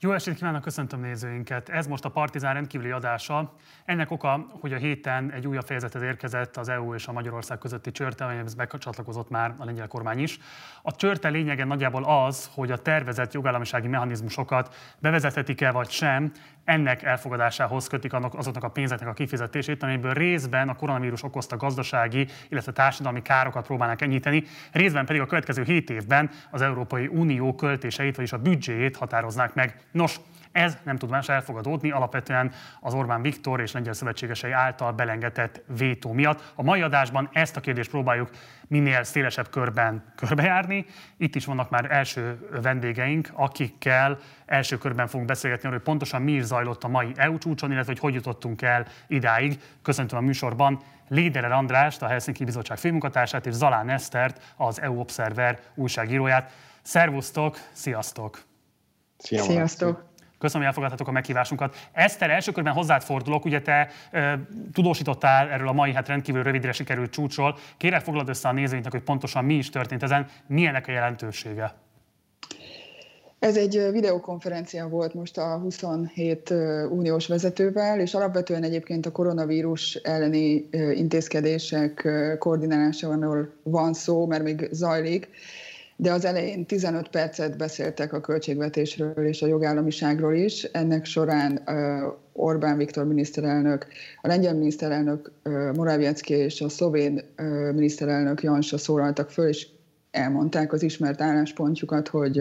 Jó estét kívánok, köszöntöm nézőinket! Ez most a Partizán rendkívüli adása. Ennek oka, hogy a héten egy újabb fejezetet érkezett az EU és a Magyarország közötti csörte, amelyhez becsatlakozott már a lengyel kormány is. A csörte lényege nagyjából az, hogy a tervezett jogállamisági mechanizmusokat bevezethetik-e vagy sem, ennek elfogadásához kötik azoknak a pénzeknek a kifizetését, amiből részben a koronavírus okozta gazdasági, illetve társadalmi károkat próbálnak enyhíteni, részben pedig a következő 7 évben az Európai Unió költéseit, vagyis a büdzséjét határoznák meg. Nos, ez nem tud más elfogadódni, alapvetően az Orbán Viktor és lengyel szövetségesei által belengedett vétó miatt. A mai adásban ezt a kérdést próbáljuk minél szélesebb körben körbejárni. Itt is vannak már első vendégeink, akikkel első körben fogunk beszélgetni arról, hogy pontosan mi is zajlott a mai EU csúcson, illetve hogy hogy jutottunk el idáig. Köszöntöm a műsorban Léderer Andrást, a Helsinki Bizottság főmunkatársát, és Zalán Esztert, az EU Observer újságíróját. Szervusztok, sziasztok! Szia, Sziasztok! Köszönöm, hogy elfogadhatok a meghívásunkat. Eszter, első körben hozzád fordulok, ugye te e, tudósítottál erről a mai hát rendkívül rövidre sikerült csúcsról. Kérek foglald össze a nézőinknek, hogy pontosan mi is történt ezen, milyenek a jelentősége? Ez egy videokonferencia volt most a 27 uniós vezetővel, és alapvetően egyébként a koronavírus elleni intézkedések koordinálásáról van szó, mert még zajlik de az elején 15 percet beszéltek a költségvetésről és a jogállamiságról is. Ennek során Orbán Viktor miniszterelnök, a lengyel miniszterelnök Morawiecki és a szlovén miniszterelnök Jansa szólaltak föl, és elmondták az ismert álláspontjukat, hogy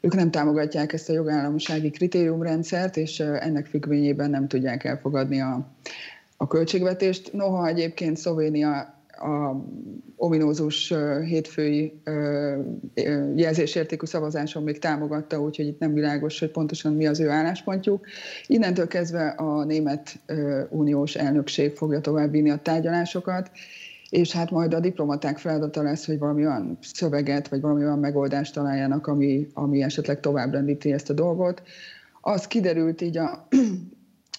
ők nem támogatják ezt a jogállamisági kritériumrendszert, és ennek függvényében nem tudják elfogadni a, a költségvetést. Noha egyébként Szlovénia a ominózus hétfői jelzésértékű szavazáson még támogatta, úgyhogy itt nem világos, hogy pontosan mi az ő álláspontjuk. Innentől kezdve a német uniós elnökség fogja továbbvinni a tárgyalásokat, és hát majd a diplomaták feladata lesz, hogy valami olyan szöveget, vagy valami olyan megoldást találjanak, ami, ami esetleg tovább rendíti ezt a dolgot. Az kiderült így a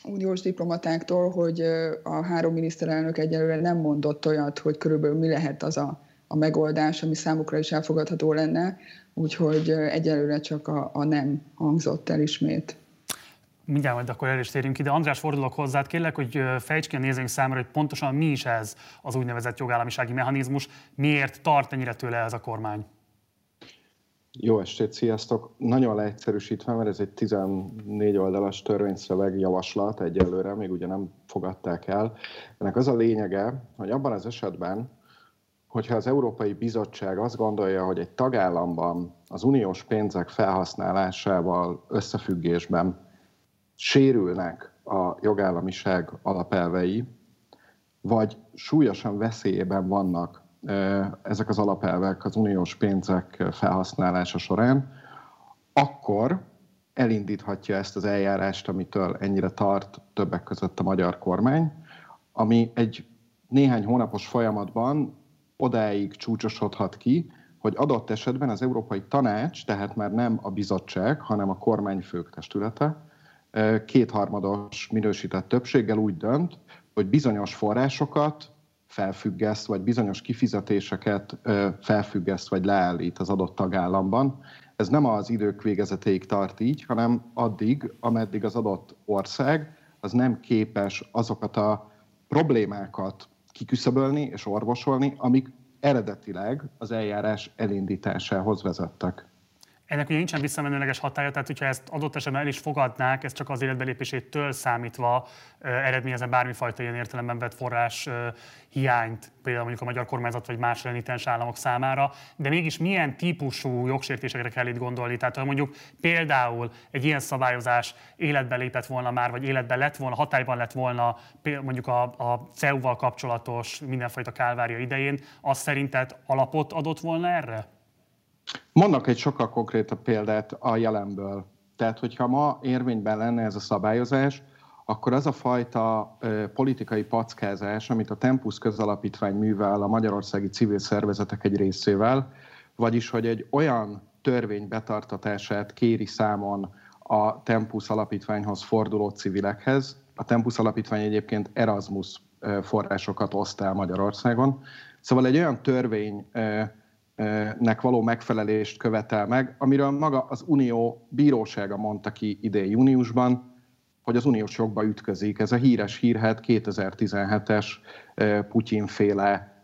uniós diplomatáktól, hogy a három miniszterelnök egyelőre nem mondott olyat, hogy körülbelül mi lehet az a, a megoldás, ami számukra is elfogadható lenne, úgyhogy egyelőre csak a, a nem hangzott el ismét. Mindjárt majd akkor el is térünk ide. András, fordulok hozzád, kérlek, hogy fejts ki a nézőink számára, hogy pontosan mi is ez az úgynevezett jogállamisági mechanizmus, miért tart ennyire tőle ez a kormány? Jó estét, sziasztok! Nagyon leegyszerűsítve, mert ez egy 14 oldalas törvényszöveg javaslat egyelőre, még ugye nem fogadták el. Ennek az a lényege, hogy abban az esetben, hogyha az Európai Bizottság azt gondolja, hogy egy tagállamban az uniós pénzek felhasználásával összefüggésben sérülnek a jogállamiság alapelvei, vagy súlyosan veszélyében vannak ezek az alapelvek az uniós pénzek felhasználása során, akkor elindíthatja ezt az eljárást, amitől ennyire tart többek között a magyar kormány, ami egy néhány hónapos folyamatban odáig csúcsosodhat ki, hogy adott esetben az Európai Tanács, tehát már nem a bizottság, hanem a kormányfők testülete, kétharmados minősített többséggel úgy dönt, hogy bizonyos forrásokat felfüggeszt, vagy bizonyos kifizetéseket felfüggeszt, vagy leállít az adott tagállamban. Ez nem az idők végezetéig tart így, hanem addig, ameddig az adott ország az nem képes azokat a problémákat kiküszöbölni és orvosolni, amik eredetileg az eljárás elindításához vezettek. Ennek ugye nincsen visszamenőleges hatája, tehát hogyha ezt adott esetben el is fogadnák, ez csak az életbelépésétől számítva eredményezne bármifajta ilyen értelemben vett forrás hiányt, például mondjuk a magyar kormányzat vagy más renitens államok számára, de mégis milyen típusú jogsértésekre kell itt gondolni? Tehát ha mondjuk például egy ilyen szabályozás életbe lépett volna már, vagy életben lett volna, hatályban lett volna mondjuk a, a CEU-val kapcsolatos mindenfajta kálvária idején, az szerinted alapot adott volna erre? Mondok egy sokkal konkrétabb példát a jelenből. Tehát, hogyha ma érvényben lenne ez a szabályozás, akkor az a fajta ö, politikai packázás, amit a Tempus közalapítvány művel a magyarországi civil szervezetek egy részével, vagyis hogy egy olyan törvény betartatását kéri számon a Tempus alapítványhoz forduló civilekhez. A Tempus alapítvány egyébként Erasmus forrásokat oszt el Magyarországon. Szóval egy olyan törvény nek való megfelelést követel meg, amiről maga az Unió bírósága mondta ki idén júniusban, hogy az uniós jogba ütközik. Ez a híres hírhet 2017-es Putyin-féle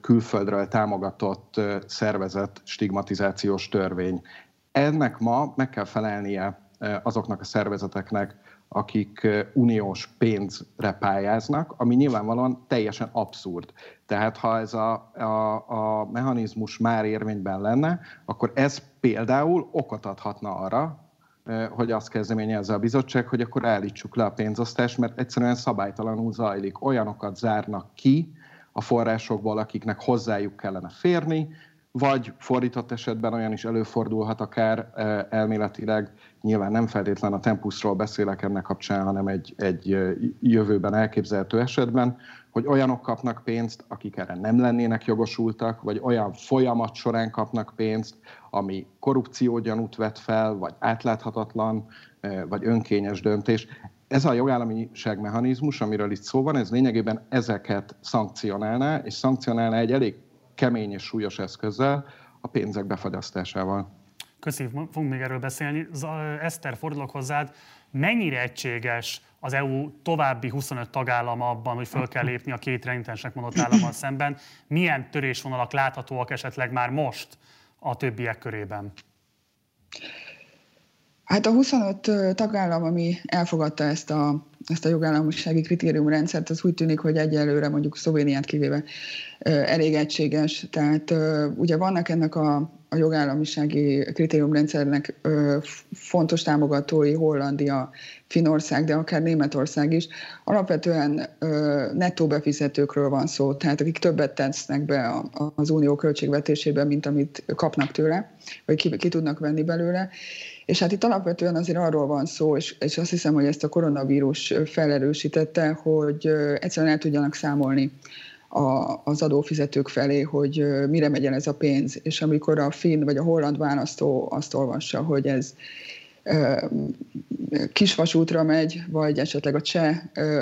külföldről támogatott szervezet stigmatizációs törvény. Ennek ma meg kell felelnie azoknak a szervezeteknek, akik uniós pénzre pályáznak, ami nyilvánvalóan teljesen abszurd. Tehát ha ez a, a, a mechanizmus már érvényben lenne, akkor ez például okot adhatna arra, hogy azt kezdeményezze a bizottság, hogy akkor állítsuk le a pénzosztást, mert egyszerűen szabálytalanul zajlik. Olyanokat zárnak ki a forrásokból, akiknek hozzájuk kellene férni, vagy fordított esetben olyan is előfordulhat akár elméletileg, nyilván nem feltétlen a tempusról beszélek ennek kapcsán, hanem egy, egy jövőben elképzelhető esetben, hogy olyanok kapnak pénzt, akik erre nem lennének jogosultak, vagy olyan folyamat során kapnak pénzt, ami korrupciógyanút vet fel, vagy átláthatatlan, vagy önkényes döntés. Ez a jogállamiság mechanizmus, amiről itt szó van, ez lényegében ezeket szankcionálná, és szankcionálná egy elég kemény és súlyos eszközzel, a pénzek befagyasztásával. Köszönjük, fogunk még erről beszélni. Eszter, fordulok hozzád. Mennyire egységes az EU további 25 tagállama abban, hogy föl kell lépni a két renitensnek mondott állammal szemben? Milyen törésvonalak láthatóak esetleg már most a többiek körében? Hát a 25 tagállam, ami elfogadta ezt a, ezt a jogállamisági kritériumrendszert, az úgy tűnik, hogy egyelőre mondjuk Szlovéniát kivéve elég egységes. Tehát ugye vannak ennek a a jogállamisági kritériumrendszernek fontos támogatói Hollandia, Finország, de akár Németország is. Alapvetően nettó befizetőkről van szó, tehát akik többet tesznek be az unió költségvetésébe, mint amit kapnak tőle, vagy ki, ki tudnak venni belőle. És hát itt alapvetően azért arról van szó, és, és azt hiszem, hogy ezt a koronavírus felerősítette, hogy egyszerűen el tudjanak számolni a, az adófizetők felé, hogy mire megy el ez a pénz. És amikor a finn vagy a holland választó azt olvassa, hogy ez kisvasútra megy, vagy esetleg a cseh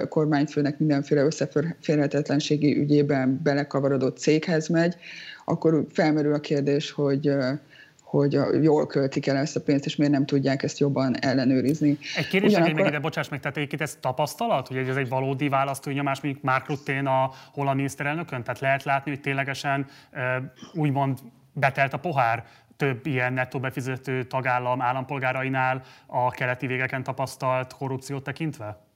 kormányfőnek mindenféle összeférhetetlenségi ügyében belekavarodott céghez megy, akkor felmerül a kérdés, hogy hogy jól költik el ezt a pénzt, és miért nem tudják ezt jobban ellenőrizni. Egy kérdés, Ugyanakkor... még ide, bocsáss meg, tehát egyébként ez tapasztalat, hogy ez egy valódi választói nyomás, mondjuk Mark Rutte a holland miniszterelnökön? Tehát lehet látni, hogy ténylegesen úgymond betelt a pohár több ilyen nettó befizető tagállam állampolgárainál a keleti végeken tapasztalt korrupciót tekintve?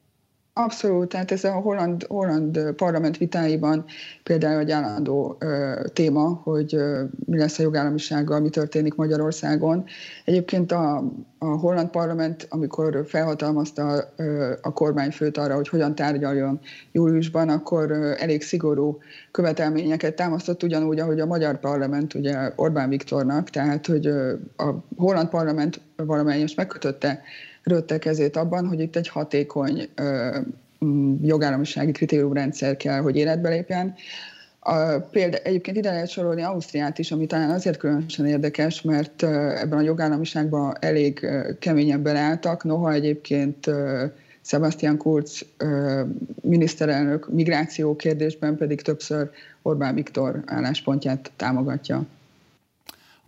Abszolút, tehát ez a holland, holland parlament vitáiban például egy állandó ö, téma, hogy ö, mi lesz a jogállamisággal, mi történik Magyarországon. Egyébként a, a holland parlament, amikor felhatalmazta ö, a kormányfőt arra, hogy hogyan tárgyaljon júliusban, akkor ö, elég szigorú követelményeket támasztott, ugyanúgy, ahogy a magyar parlament ugye Orbán Viktornak, tehát hogy ö, a holland parlament valamelyes megkötötte Rötte kezét abban, hogy itt egy hatékony jogállamisági kritériumrendszer kell, hogy életbe lépjen. A, példa, egyébként ide lehet sorolni Ausztriát is, ami talán azért különösen érdekes, mert ebben a jogállamiságban elég keményen beleálltak, noha egyébként Sebastian Kurz miniszterelnök migráció kérdésben pedig többször Orbán Viktor álláspontját támogatja.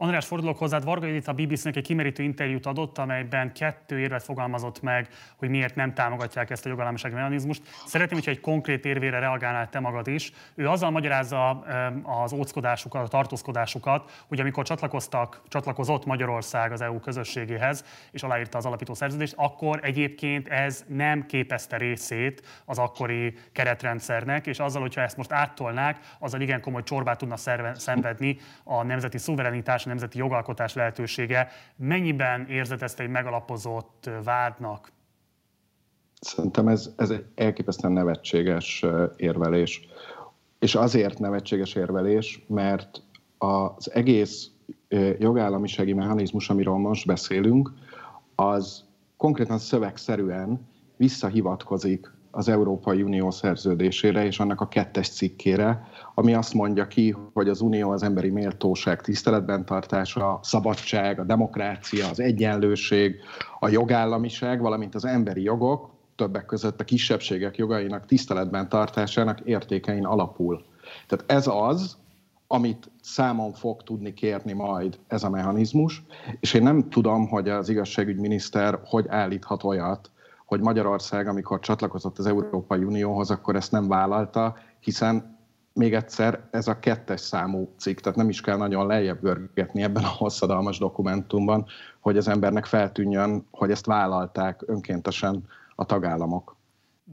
András, fordulok hozzád. Varga Edith a BBC-nek egy kimerítő interjút adott, amelyben kettő érvet fogalmazott meg, hogy miért nem támogatják ezt a jogállamisági mechanizmust. Szeretném, hogyha egy konkrét érvére reagálnál te magad is. Ő azzal magyarázza az óckodásukat, a tartózkodásukat, hogy amikor csatlakoztak, csatlakozott Magyarország az EU közösségéhez, és aláírta az alapító szerződést, akkor egyébként ez nem képezte részét az akkori keretrendszernek, és azzal, hogyha ezt most áttolnák, azzal igen komoly csorbát tudna szenvedni a nemzeti szuverenitás nemzeti jogalkotás lehetősége. Mennyiben érzed ezt egy megalapozott vádnak? Szerintem ez, ez egy elképesztően nevetséges érvelés. És azért nevetséges érvelés, mert az egész jogállamisági mechanizmus, amiről most beszélünk, az konkrétan szövegszerűen visszahivatkozik az Európai Unió szerződésére és annak a kettes cikkére, ami azt mondja ki, hogy az Unió az emberi méltóság tiszteletben tartása, a szabadság, a demokrácia, az egyenlőség, a jogállamiság, valamint az emberi jogok, többek között a kisebbségek jogainak tiszteletben tartásának értékein alapul. Tehát ez az, amit számon fog tudni kérni majd ez a mechanizmus, és én nem tudom, hogy az igazságügyminiszter hogy állíthat olyat, hogy Magyarország, amikor csatlakozott az Európai Unióhoz, akkor ezt nem vállalta, hiszen még egyszer ez a kettes számú cikk, tehát nem is kell nagyon lejjebb görgetni ebben a hosszadalmas dokumentumban, hogy az embernek feltűnjön, hogy ezt vállalták önkéntesen a tagállamok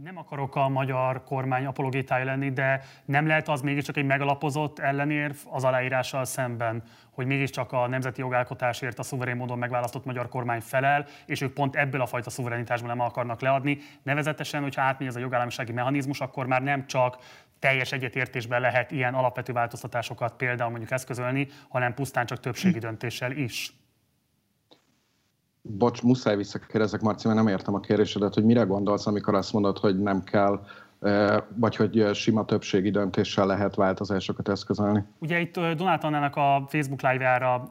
nem akarok a magyar kormány apologétája lenni, de nem lehet az mégiscsak egy megalapozott ellenérv az aláírással szemben, hogy mégiscsak a nemzeti jogalkotásért a szuverén módon megválasztott magyar kormány felel, és ők pont ebből a fajta szuverenitásból nem akarnak leadni. Nevezetesen, hogyha átmegy ez a jogállamisági mechanizmus, akkor már nem csak teljes egyetértésben lehet ilyen alapvető változtatásokat például mondjuk eszközölni, hanem pusztán csak többségi döntéssel is. Bocs, muszáj visszakérdezek, Marci, mert nem értem a kérdésedet, hogy mire gondolsz, amikor azt mondod, hogy nem kell vagy hogy sima többségi döntéssel lehet változásokat eszközölni. Ugye itt Donát Annának a Facebook live-ára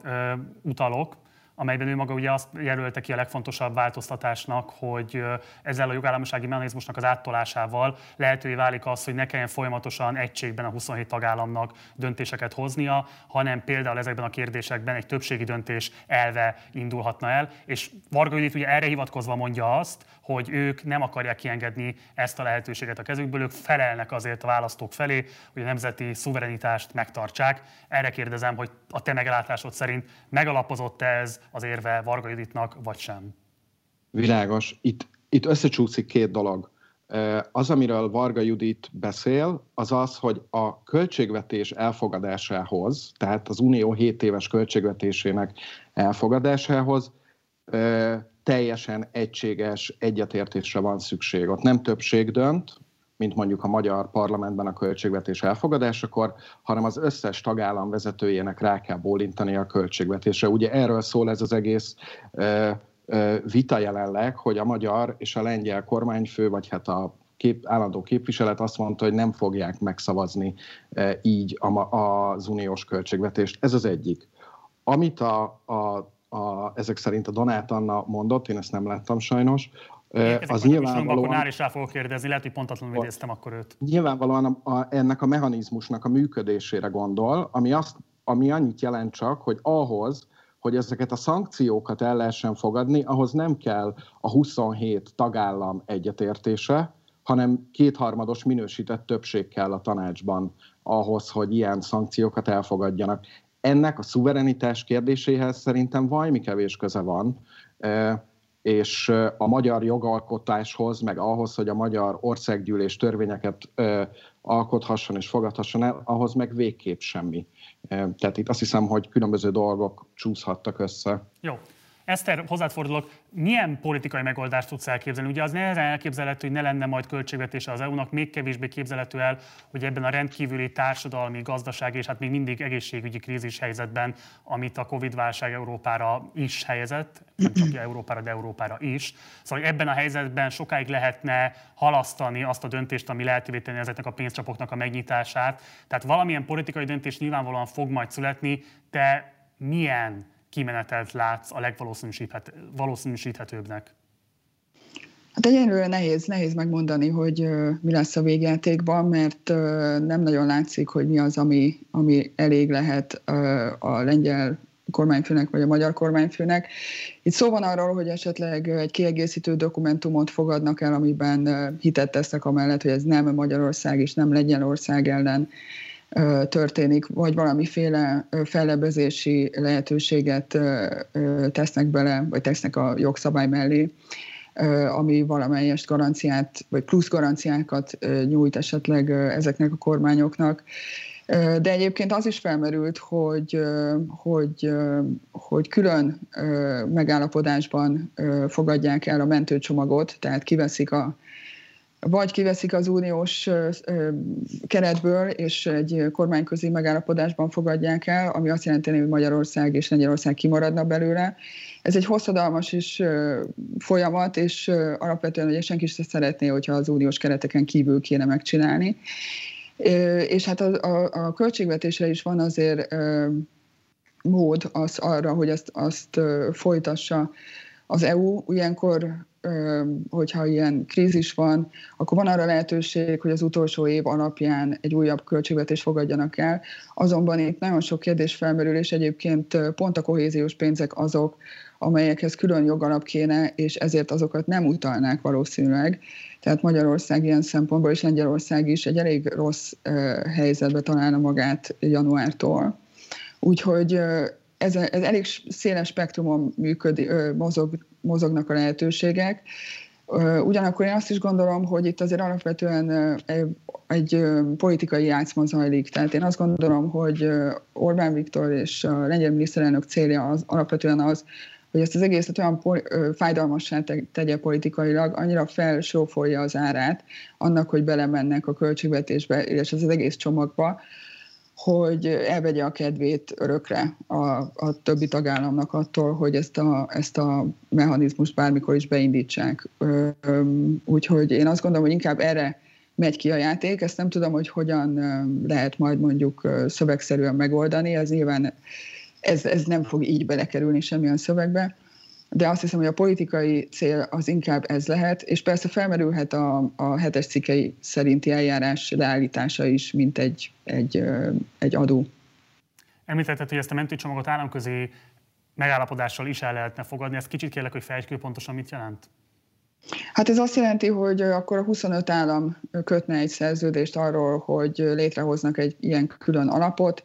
utalok, amelyben ő maga ugye azt jelölte ki a legfontosabb változtatásnak, hogy ezzel a jogállamisági mechanizmusnak az áttolásával lehetővé válik az, hogy ne kelljen folyamatosan egységben a 27 tagállamnak döntéseket hoznia, hanem például ezekben a kérdésekben egy többségi döntés elve indulhatna el, és Varga Judit ugye erre hivatkozva mondja azt, hogy ők nem akarják kiengedni ezt a lehetőséget a kezükből, ők felelnek azért a választók felé, hogy a nemzeti szuverenitást megtartsák. Erre kérdezem, hogy a te meglátásod szerint megalapozott ez az érve Varga Juditnak, vagy sem? Világos. Itt, itt összecsúszik két dolog. Az, amiről Varga Judit beszél, az az, hogy a költségvetés elfogadásához, tehát az Unió 7 éves költségvetésének elfogadásához teljesen egységes egyetértésre van szükség. Ott nem többség dönt, mint mondjuk a magyar parlamentben a költségvetés elfogadásakor, hanem az összes tagállam vezetőjének rá kell bólintani a költségvetésre. Ugye erről szól ez az egész vita jelenleg, hogy a magyar és a lengyel kormányfő, vagy hát a kép, állandó képviselet azt mondta, hogy nem fogják megszavazni így a, az uniós költségvetést. Ez az egyik. Amit a, a a, ezek szerint a Donát Anna mondott, én ezt nem láttam sajnos, ezek az nyilvánvalóan... Akkor nál is rá fogok kérdezni, lehet, hogy pontatlanul idéztem akkor őt. Nyilvánvalóan a, a, ennek a mechanizmusnak a működésére gondol, ami, azt, ami annyit jelent csak, hogy ahhoz, hogy ezeket a szankciókat el lehessen fogadni, ahhoz nem kell a 27 tagállam egyetértése, hanem kétharmados minősített többség kell a tanácsban ahhoz, hogy ilyen szankciókat elfogadjanak ennek a szuverenitás kérdéséhez szerintem valami kevés köze van, és a magyar jogalkotáshoz, meg ahhoz, hogy a magyar országgyűlés törvényeket alkothasson és fogadhasson el, ahhoz meg végképp semmi. Tehát itt azt hiszem, hogy különböző dolgok csúszhattak össze. Jó. Eszter, hozzád fordulok, milyen politikai megoldást tudsz elképzelni? Ugye az nehezen elképzelhető, hogy ne lenne majd költségvetése az EU-nak, még kevésbé képzelhető el, hogy ebben a rendkívüli társadalmi, gazdasági és hát még mindig egészségügyi krízis helyzetben, amit a Covid-válság Európára is helyezett, nem csak Európára, de Európára is. Szóval ebben a helyzetben sokáig lehetne halasztani azt a döntést, ami lehetővé tenni ezeknek a pénzcsapoknak a megnyitását. Tehát valamilyen politikai döntés nyilvánvalóan fog majd születni, de milyen kimenetelt látsz a legvalószínűsíthetőbbnek? Hát egyelőre nehéz, nehéz megmondani, hogy mi lesz a végjátékban, mert nem nagyon látszik, hogy mi az, ami, ami elég lehet a lengyel kormányfőnek vagy a magyar kormányfőnek. Itt szó van arról, hogy esetleg egy kiegészítő dokumentumot fogadnak el, amiben hitet tesznek amellett, hogy ez nem Magyarország és nem Lengyelország ellen történik, vagy valamiféle fellebezési lehetőséget tesznek bele, vagy tesznek a jogszabály mellé, ami valamelyest garanciát, vagy plusz garanciákat nyújt esetleg ezeknek a kormányoknak. De egyébként az is felmerült, hogy, hogy, hogy külön megállapodásban fogadják el a mentőcsomagot, tehát kiveszik a vagy kiveszik az uniós keretből, és egy kormányközi megállapodásban fogadják el, ami azt jelenti, hogy Magyarország és Lengyelország kimaradna belőle. Ez egy hosszadalmas is folyamat, és alapvetően ugye senki sem szeretné, hogyha az uniós kereteken kívül kéne megcsinálni. És hát a, a, a költségvetésre is van azért mód az arra, hogy azt, azt folytassa az EU. Ilyenkor hogyha ilyen krízis van, akkor van arra lehetőség, hogy az utolsó év alapján egy újabb költségvetést fogadjanak el. Azonban itt nagyon sok kérdés felmerül, és egyébként pont a kohéziós pénzek azok, amelyekhez külön jogalap kéne, és ezért azokat nem utalnák valószínűleg. Tehát Magyarország ilyen szempontból, és Lengyelország is egy elég rossz helyzetbe találna magát januártól. Úgyhogy ez, ez elég széles spektrumon működik, mozog, mozognak a lehetőségek. Ugyanakkor én azt is gondolom, hogy itt azért alapvetően egy politikai játszma zajlik. Tehát én azt gondolom, hogy Orbán Viktor és a lengyel miniszterelnök célja az alapvetően az, hogy ezt az egészet olyan fájdalmassá tegye politikailag, annyira felsófolja az árát annak, hogy belemennek a költségvetésbe, és az egész csomagba, hogy elvegye a kedvét örökre a, a többi tagállamnak attól, hogy ezt a, ezt a mechanizmust bármikor is beindítsák. Úgyhogy én azt gondolom, hogy inkább erre megy ki a játék. Ezt nem tudom, hogy hogyan lehet majd mondjuk szövegszerűen megoldani. Ez nyilván ez, ez nem fog így belekerülni semmilyen szövegbe de azt hiszem, hogy a politikai cél az inkább ez lehet, és persze felmerülhet a, a hetes cikkei szerinti eljárás leállítása is, mint egy, egy, egy adó. Említetted, hogy ezt a mentőcsomagot államközi megállapodással is el lehetne fogadni. Ezt kicsit kérlek, hogy fejtsd ki, pontosan mit jelent? Hát ez azt jelenti, hogy akkor a 25 állam kötne egy szerződést arról, hogy létrehoznak egy ilyen külön alapot,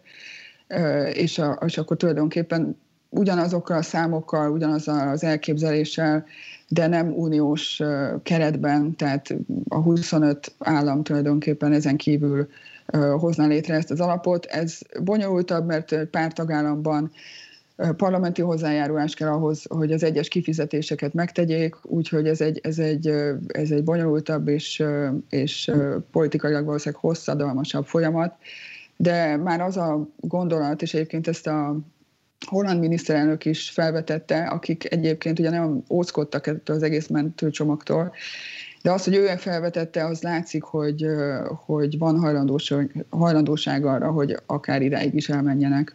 és, a, és akkor tulajdonképpen ugyanazokkal a számokkal, ugyanazzal az elképzeléssel, de nem uniós keretben, tehát a 25 állam tulajdonképpen ezen kívül hozná létre ezt az alapot. Ez bonyolultabb, mert pár tagállamban parlamenti hozzájárulás kell ahhoz, hogy az egyes kifizetéseket megtegyék, úgyhogy ez egy, ez egy, ez egy bonyolultabb és, és politikailag valószínűleg hosszadalmasabb folyamat, de már az a gondolat, és egyébként ezt a holland miniszterelnök is felvetette, akik egyébként ugye nem óckodtak ettől az egész mentőcsomagtól, de az, hogy ő felvetette, az látszik, hogy, hogy van hajlandóság, hajlandóság arra, hogy akár idáig is elmenjenek.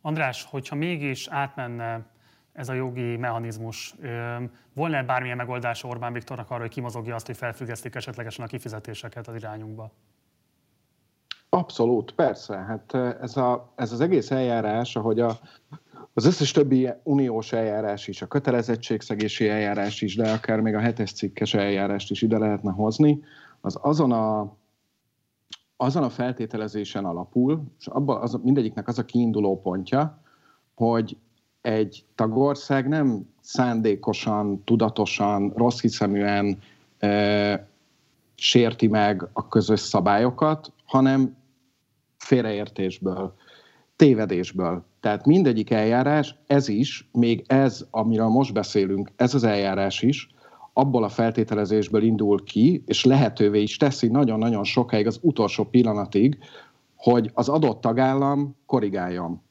András, hogyha mégis átmenne ez a jogi mechanizmus, volna bármilyen megoldás Orbán Viktornak arra, hogy kimozogja azt, hogy felfüggesztik esetlegesen a kifizetéseket az irányunkba? Abszolút, persze. Hát ez, a, ez az egész eljárás, ahogy a, az összes többi uniós eljárás is, a kötelezettségszegési eljárás is, de akár még a hetes cikkes eljárást is ide lehetne hozni, az azon a, azon a feltételezésen alapul, és abban az, mindegyiknek az a kiinduló pontja, hogy egy tagország nem szándékosan, tudatosan, rossz hiszeműen e, sérti meg a közös szabályokat, hanem félreértésből, tévedésből. Tehát mindegyik eljárás, ez is, még ez, amiről most beszélünk, ez az eljárás is, abból a feltételezésből indul ki, és lehetővé is teszi nagyon-nagyon sokáig az utolsó pillanatig, hogy az adott tagállam korrigáljon.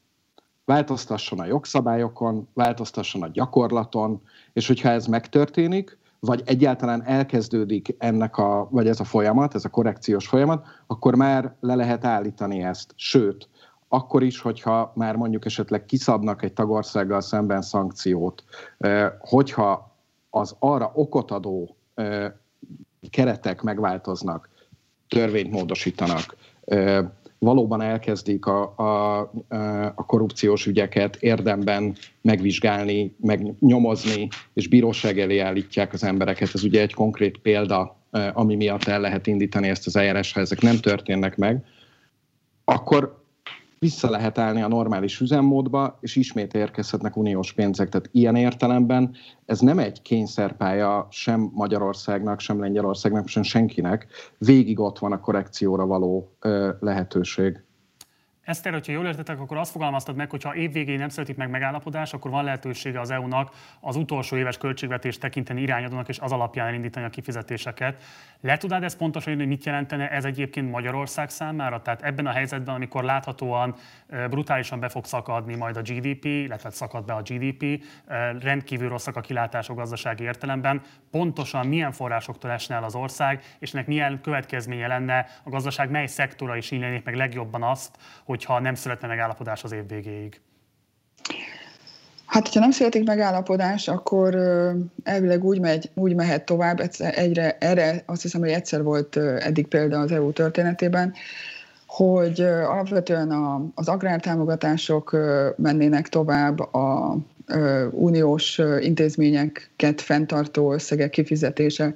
Változtasson a jogszabályokon, változtasson a gyakorlaton, és hogyha ez megtörténik, vagy egyáltalán elkezdődik ennek a, vagy ez a folyamat, ez a korrekciós folyamat, akkor már le lehet állítani ezt. Sőt, akkor is, hogyha már mondjuk esetleg kiszabnak egy tagországgal szemben szankciót, hogyha az arra okot adó keretek megváltoznak, törvényt módosítanak, valóban elkezdik a, a, a korrupciós ügyeket érdemben megvizsgálni, megnyomozni, és bíróság elé állítják az embereket. Ez ugye egy konkrét példa, ami miatt el lehet indítani ezt az eljárás, ha ezek nem történnek meg, akkor vissza lehet állni a normális üzemmódba, és ismét érkezhetnek uniós pénzek. Tehát ilyen értelemben ez nem egy kényszerpálya sem Magyarországnak, sem Lengyelországnak, sem senkinek. Végig ott van a korrekcióra való lehetőség. Eszter, hogyha jól értetek, akkor azt fogalmaztad meg, hogy ha évvégén nem születik meg megállapodás, akkor van lehetősége az EU-nak az utolsó éves költségvetést tekinteni irányadónak, és az alapján elindítani a kifizetéseket. Le tudnád ezt pontosan hogy mit jelentene ez egyébként Magyarország számára? Tehát ebben a helyzetben, amikor láthatóan brutálisan be fog szakadni majd a GDP, illetve szakad be a GDP, rendkívül rosszak a kilátások gazdasági értelemben, pontosan milyen forrásoktól esne el az ország, és ennek milyen következménye lenne a gazdaság mely szektora is illnék meg legjobban azt, hogyha nem születne megállapodás az év végéig? Hát, ha nem születik megállapodás, akkor elvileg úgy, megy, úgy mehet tovább, egyre, erre azt hiszem, hogy egyszer volt eddig példa az EU történetében, hogy alapvetően a, az agrártámogatások mennének tovább, a uniós intézményeket fenntartó összegek kifizetése,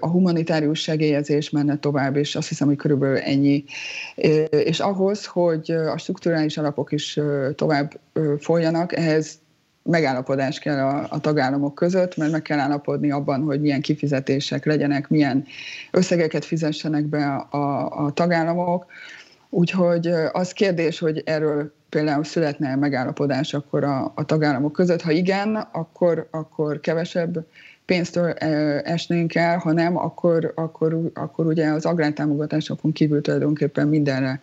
a humanitárius segélyezés menne tovább, és azt hiszem, hogy körülbelül ennyi. És ahhoz, hogy a strukturális alapok is tovább folyjanak, ehhez megállapodás kell a, a tagállamok között, mert meg kell állapodni abban, hogy milyen kifizetések legyenek, milyen összegeket fizessenek be a, a, a tagállamok. Úgyhogy az kérdés, hogy erről például születne megállapodás akkor a, a tagállamok között. Ha igen, akkor, akkor kevesebb pénztől esnénk el, ha nem, akkor, akkor, akkor ugye az agrártámogatásokon kívül tulajdonképpen mindenre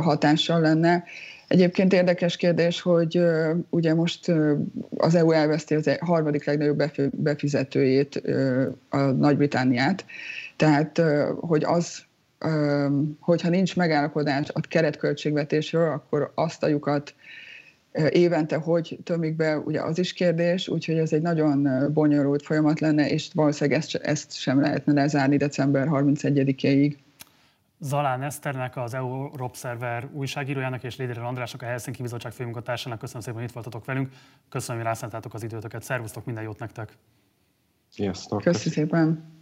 hatással lenne. Egyébként érdekes kérdés, hogy ugye most az EU elveszti az e- harmadik legnagyobb befizetőjét, a Nagy-Britániát, tehát hogy az, hogyha nincs megállapodás a keretköltségvetésről, akkor azt a lyukat évente hogy tömik be, ugye az is kérdés, úgyhogy ez egy nagyon bonyolult folyamat lenne, és valószínűleg ezt, ezt sem lehetne lezárni december 31-ig. Zalán Eszternek, az EU Observer újságírójának és Lédere Andrásnak, a Helsinki Bizottság főmunkatársának köszönöm szépen, hogy itt voltatok velünk. Köszönöm, hogy rászántátok az időtöket. Szervusztok, minden jót nektek! Sziasztok! Köszönöm szépen!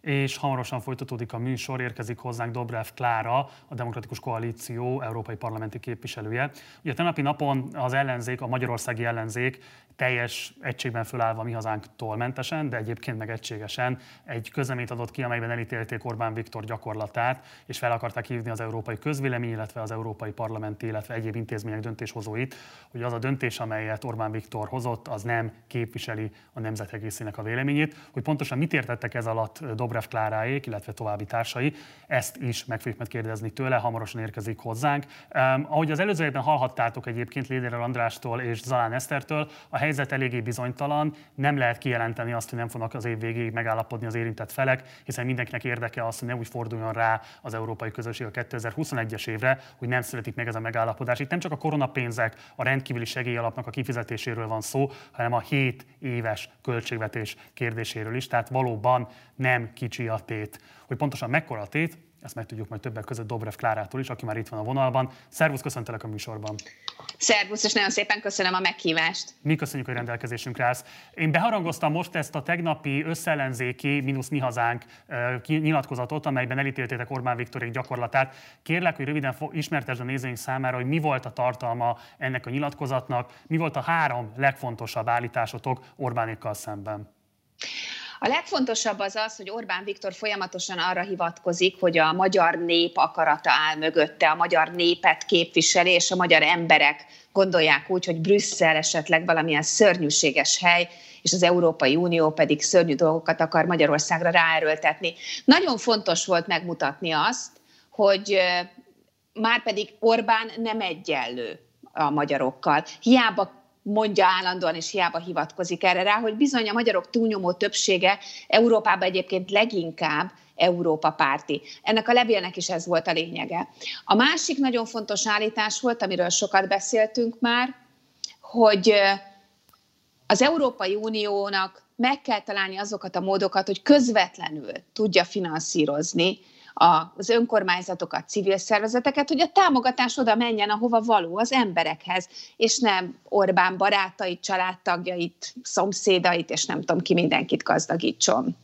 És hamarosan folytatódik a műsor, érkezik hozzánk Dobrev Klára, a Demokratikus Koalíció európai parlamenti képviselője. Ugye a tenapi napon az ellenzék, a magyarországi ellenzék teljes egységben fölállva mi hazánktól mentesen, de egyébként meg egységesen egy közleményt adott ki, amelyben elítélték Orbán Viktor gyakorlatát, és fel akarták hívni az európai közvélemény, illetve az európai parlamenti, illetve egyéb intézmények döntéshozóit, hogy az a döntés, amelyet Orbán Viktor hozott, az nem képviseli a nemzet egészének a véleményét. Hogy pontosan mit értettek ez alatt Dobrev Kláráék, illetve további társai, ezt is meg fogjuk majd kérdezni tőle, hamarosan érkezik hozzánk. Um, ahogy az előzőekben hallhattátok egyébként Lédere Andrástól és Zalán Esztertől, a helyzet eléggé bizonytalan, nem lehet kijelenteni azt, hogy nem fognak az év végéig megállapodni az érintett felek, hiszen mindenkinek érdeke az, hogy ne úgy forduljon rá az európai közösség a 2021-es évre, hogy nem születik meg ez a megállapodás. Itt nem csak a koronapénzek, a rendkívüli segélyalapnak a kifizetéséről van szó, hanem a 7 éves költségvetés kérdéséről is, tehát valóban nem kicsi a tét. Hogy pontosan mekkora a tét, ezt megtudjuk majd többek között Dobrev Klárától is, aki már itt van a vonalban. Szervusz, köszöntelek a műsorban. Szervusz, és nagyon szépen köszönöm a meghívást. Mi köszönjük, hogy rendelkezésünkre állsz. Én beharangoztam most ezt a tegnapi összellenzéki, mínusz mi hazánk nyilatkozatot, amelyben elítéltétek Orbán Viktorék gyakorlatát. Kérlek, hogy röviden ismertesd a nézőink számára, hogy mi volt a tartalma ennek a nyilatkozatnak, mi volt a három legfontosabb állításotok Orbánékkal szemben. A legfontosabb az az, hogy Orbán Viktor folyamatosan arra hivatkozik, hogy a magyar nép akarata áll mögötte, a magyar népet képviseli, és a magyar emberek gondolják úgy, hogy Brüsszel esetleg valamilyen szörnyűséges hely, és az Európai Unió pedig szörnyű dolgokat akar Magyarországra ráerőltetni. Nagyon fontos volt megmutatni azt, hogy már pedig Orbán nem egyenlő a magyarokkal. Hiába mondja állandóan, és hiába hivatkozik erre rá, hogy bizony a magyarok túlnyomó többsége Európában egyébként leginkább Európa párti. Ennek a levélnek is ez volt a lényege. A másik nagyon fontos állítás volt, amiről sokat beszéltünk már, hogy az Európai Uniónak meg kell találni azokat a módokat, hogy közvetlenül tudja finanszírozni az önkormányzatokat, civil szervezeteket, hogy a támogatás oda menjen, ahova való, az emberekhez, és nem Orbán barátait, családtagjait, szomszédait, és nem tudom ki mindenkit gazdagítson.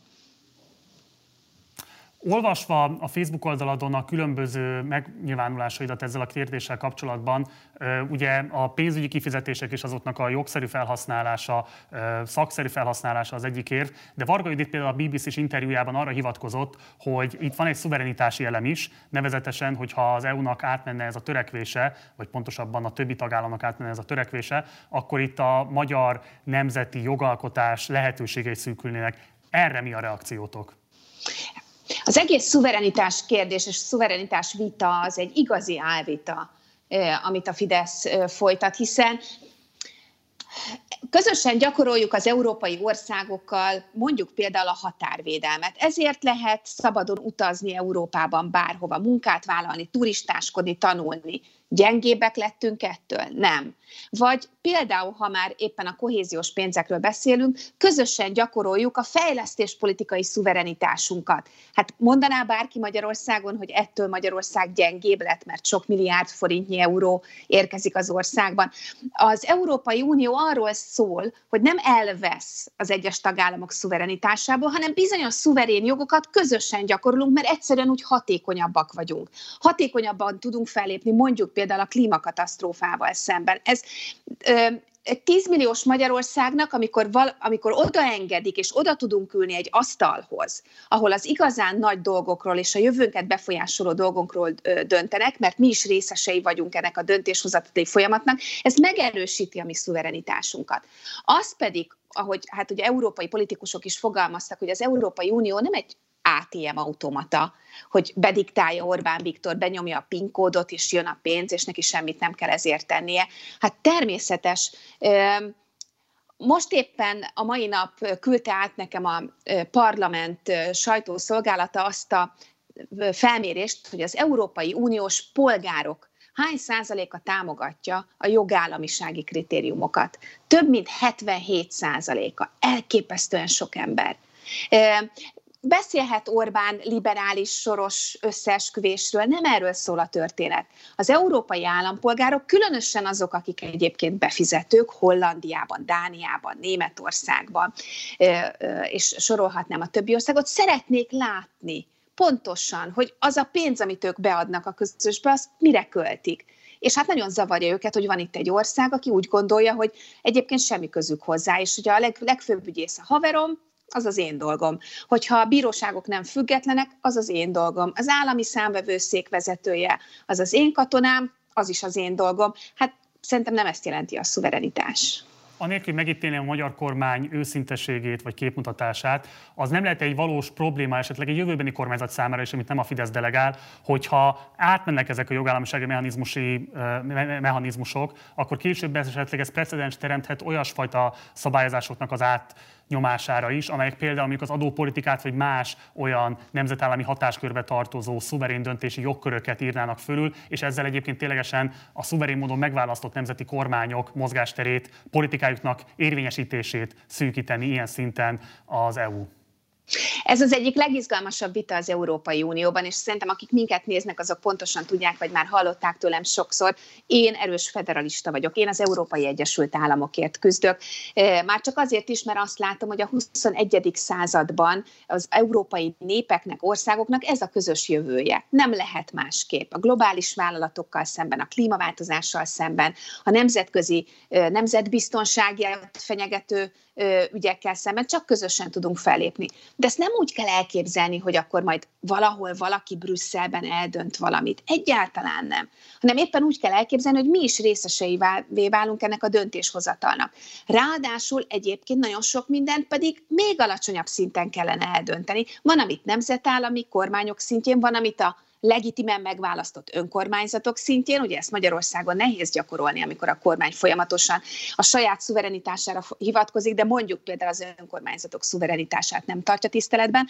Olvasva a Facebook oldaladon a különböző megnyilvánulásaidat ezzel a kérdéssel kapcsolatban, ugye a pénzügyi kifizetések és azoknak a jogszerű felhasználása, szakszerű felhasználása az egyik érv, de Varga Judit például a BBC-s interjújában arra hivatkozott, hogy itt van egy szuverenitási elem is, nevezetesen, hogyha az EU-nak átmenne ez a törekvése, vagy pontosabban a többi tagállamnak átmenne ez a törekvése, akkor itt a magyar nemzeti jogalkotás lehetőségei szűkülnének. Erre mi a reakciótok? Az egész szuverenitás kérdés és szuverenitás vita az egy igazi álvita, amit a Fidesz folytat, hiszen közösen gyakoroljuk az európai országokkal mondjuk például a határvédelmet. Ezért lehet szabadon utazni Európában bárhova, munkát vállalni, turistáskodni, tanulni. Gyengébbek lettünk ettől? Nem. Vagy például, ha már éppen a kohéziós pénzekről beszélünk, közösen gyakoroljuk a fejlesztéspolitikai szuverenitásunkat. Hát mondaná bárki Magyarországon, hogy ettől Magyarország gyengébb lett, mert sok milliárd forintnyi euró érkezik az országban. Az Európai Unió arról szól, hogy nem elvesz az egyes tagállamok szuverenitásából, hanem bizonyos szuverén jogokat közösen gyakorolunk, mert egyszerűen úgy hatékonyabbak vagyunk. Hatékonyabban tudunk fellépni mondjuk például a klímakatasztrófával szemben. Ez 10 milliós Magyarországnak, amikor, val, amikor odaengedik, és oda tudunk ülni egy asztalhoz, ahol az igazán nagy dolgokról és a jövőnket befolyásoló dolgokról döntenek, mert mi is részesei vagyunk ennek a döntéshozatali folyamatnak, ez megerősíti a mi szuverenitásunkat. Az pedig, ahogy hát ugye európai politikusok is fogalmaztak, hogy az Európai Unió nem egy ATM automata, hogy bediktálja Orbán Viktor, benyomja a PIN kódot, és jön a pénz, és neki semmit nem kell ezért tennie. Hát természetes. Most éppen a mai nap küldte át nekem a parlament sajtószolgálata azt a felmérést, hogy az Európai Uniós polgárok hány százaléka támogatja a jogállamisági kritériumokat. Több mint 77 százaléka. Elképesztően sok ember. Beszélhet Orbán liberális soros összeesküvésről, nem erről szól a történet. Az európai állampolgárok, különösen azok, akik egyébként befizetők, Hollandiában, Dániában, Németországban, és sorolhatnám a többi országot, szeretnék látni pontosan, hogy az a pénz, amit ők beadnak a közösbe, azt mire költik. És hát nagyon zavarja őket, hogy van itt egy ország, aki úgy gondolja, hogy egyébként semmi közük hozzá, és ugye a leg, legfőbb ügyész a haverom, az az én dolgom. Hogyha a bíróságok nem függetlenek, az az én dolgom. Az állami számvevőszék vezetője, az az én katonám, az is az én dolgom. Hát szerintem nem ezt jelenti a szuverenitás anélkül, megítélni a magyar kormány őszinteségét vagy képmutatását, az nem lehet egy valós probléma esetleg egy jövőbeni kormányzat számára is, amit nem a Fidesz delegál, hogyha átmennek ezek a jogállamisági mechanizmusi, mechanizmusok, akkor később esetleg ez precedens teremthet olyasfajta szabályozásoknak az át nyomására is, amelyek például mondjuk az adópolitikát vagy más olyan nemzetállami hatáskörbe tartozó szuverén döntési jogköröket írnának fölül, és ezzel egyébként ténylegesen a szuverén módon megválasztott nemzeti kormányok mozgásterét, politikájuknak érvényesítését szűkíteni ilyen szinten az EU. Ez az egyik legizgalmasabb vita az Európai Unióban, és szerintem akik minket néznek, azok pontosan tudják, vagy már hallották tőlem sokszor, én erős federalista vagyok, én az Európai Egyesült Államokért küzdök. Már csak azért is, mert azt látom, hogy a 21. században az európai népeknek, országoknak ez a közös jövője. Nem lehet másképp. A globális vállalatokkal szemben, a klímaváltozással szemben, a nemzetközi nemzetbiztonsági fenyegető ügyekkel szemben csak közösen tudunk fellépni. De ezt nem úgy kell elképzelni, hogy akkor majd valahol valaki Brüsszelben eldönt valamit. Egyáltalán nem. Hanem éppen úgy kell elképzelni, hogy mi is részesei válunk ennek a döntéshozatalnak. Ráadásul egyébként nagyon sok mindent pedig még alacsonyabb szinten kellene eldönteni. Van, amit nemzetállami kormányok szintjén, van, amit a legitimen megválasztott önkormányzatok szintjén, ugye ezt Magyarországon nehéz gyakorolni, amikor a kormány folyamatosan a saját szuverenitására hivatkozik, de mondjuk például az önkormányzatok szuverenitását nem tartja tiszteletben.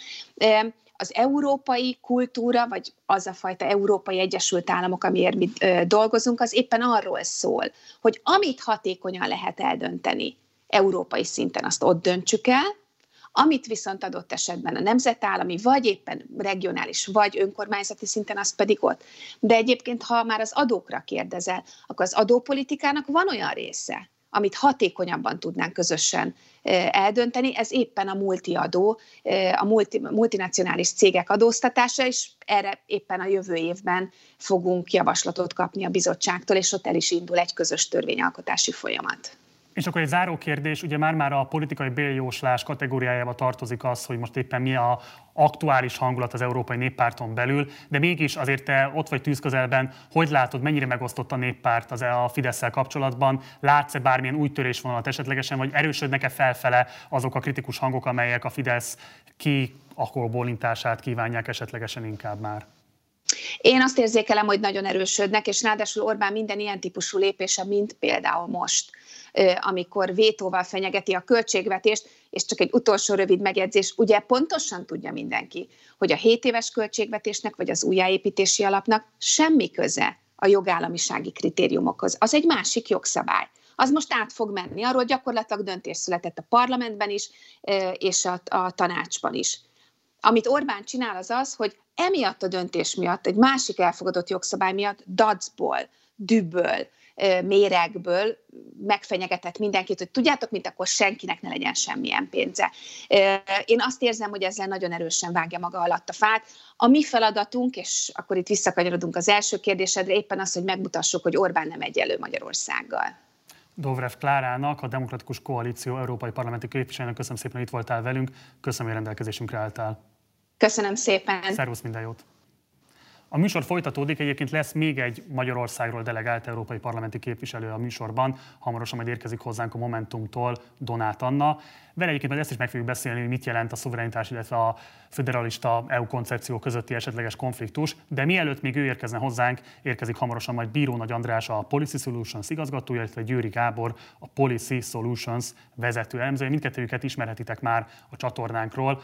Az európai kultúra, vagy az a fajta Európai Egyesült Államok, amiért mi dolgozunk, az éppen arról szól, hogy amit hatékonyan lehet eldönteni európai szinten, azt ott döntsük el, amit viszont adott esetben a nemzetállami, vagy éppen regionális, vagy önkormányzati szinten, az pedig ott. De egyébként, ha már az adókra kérdezel, akkor az adópolitikának van olyan része, amit hatékonyabban tudnánk közösen eldönteni, ez éppen a multiadó, a multi, multinacionális cégek adóztatása, és erre éppen a jövő évben fogunk javaslatot kapni a bizottságtól, és ott el is indul egy közös törvényalkotási folyamat. És akkor egy záró kérdés, ugye már-már a politikai béljóslás kategóriájába tartozik az, hogy most éppen mi a aktuális hangulat az Európai Néppárton belül, de mégis azért te ott vagy tűzközelben, hogy látod, mennyire megosztott a néppárt az a fidesz kapcsolatban? Látsz-e bármilyen új törésvonalat esetlegesen, vagy erősödnek-e felfele azok a kritikus hangok, amelyek a Fidesz ki bólintását kívánják esetlegesen inkább már? Én azt érzékelem, hogy nagyon erősödnek, és ráadásul Orbán minden ilyen típusú lépése, mint például most amikor vétóval fenyegeti a költségvetést, és csak egy utolsó rövid megjegyzés, ugye pontosan tudja mindenki, hogy a 7 éves költségvetésnek vagy az újjáépítési alapnak semmi köze a jogállamisági kritériumokhoz. Az egy másik jogszabály. Az most át fog menni. Arról gyakorlatilag döntés született a parlamentben is, és a, a tanácsban is. Amit Orbán csinál, az az, hogy emiatt a döntés miatt, egy másik elfogadott jogszabály miatt dacból, dübből, méregből megfenyegetett mindenkit, hogy tudjátok, mint akkor senkinek ne legyen semmilyen pénze. Én azt érzem, hogy ezzel nagyon erősen vágja maga alatt a fát. A mi feladatunk, és akkor itt visszakanyarodunk az első kérdésedre, éppen az, hogy megmutassuk, hogy Orbán nem egyelő Magyarországgal. Dobrev Klárának, a Demokratikus Koalíció Európai Parlamenti Képviselőnek köszönöm szépen, hogy itt voltál velünk, köszönöm, hogy rendelkezésünkre álltál. Köszönöm szépen. Szervusz, minden jót. A műsor folytatódik, egyébként lesz még egy Magyarországról delegált európai parlamenti képviselő a műsorban, hamarosan majd érkezik hozzánk a Momentumtól Donát Anna. Vele egyébként ezt is meg fogjuk beszélni, hogy mit jelent a szuverenitás, illetve a federalista EU koncepció közötti esetleges konfliktus, de mielőtt még ő érkezne hozzánk, érkezik hamarosan majd Bíró Nagy András, a Policy Solutions igazgatója, illetve Győri Gábor, a Policy Solutions vezető elemzője. Mindkettőjüket ismerhetitek már a csatornánkról.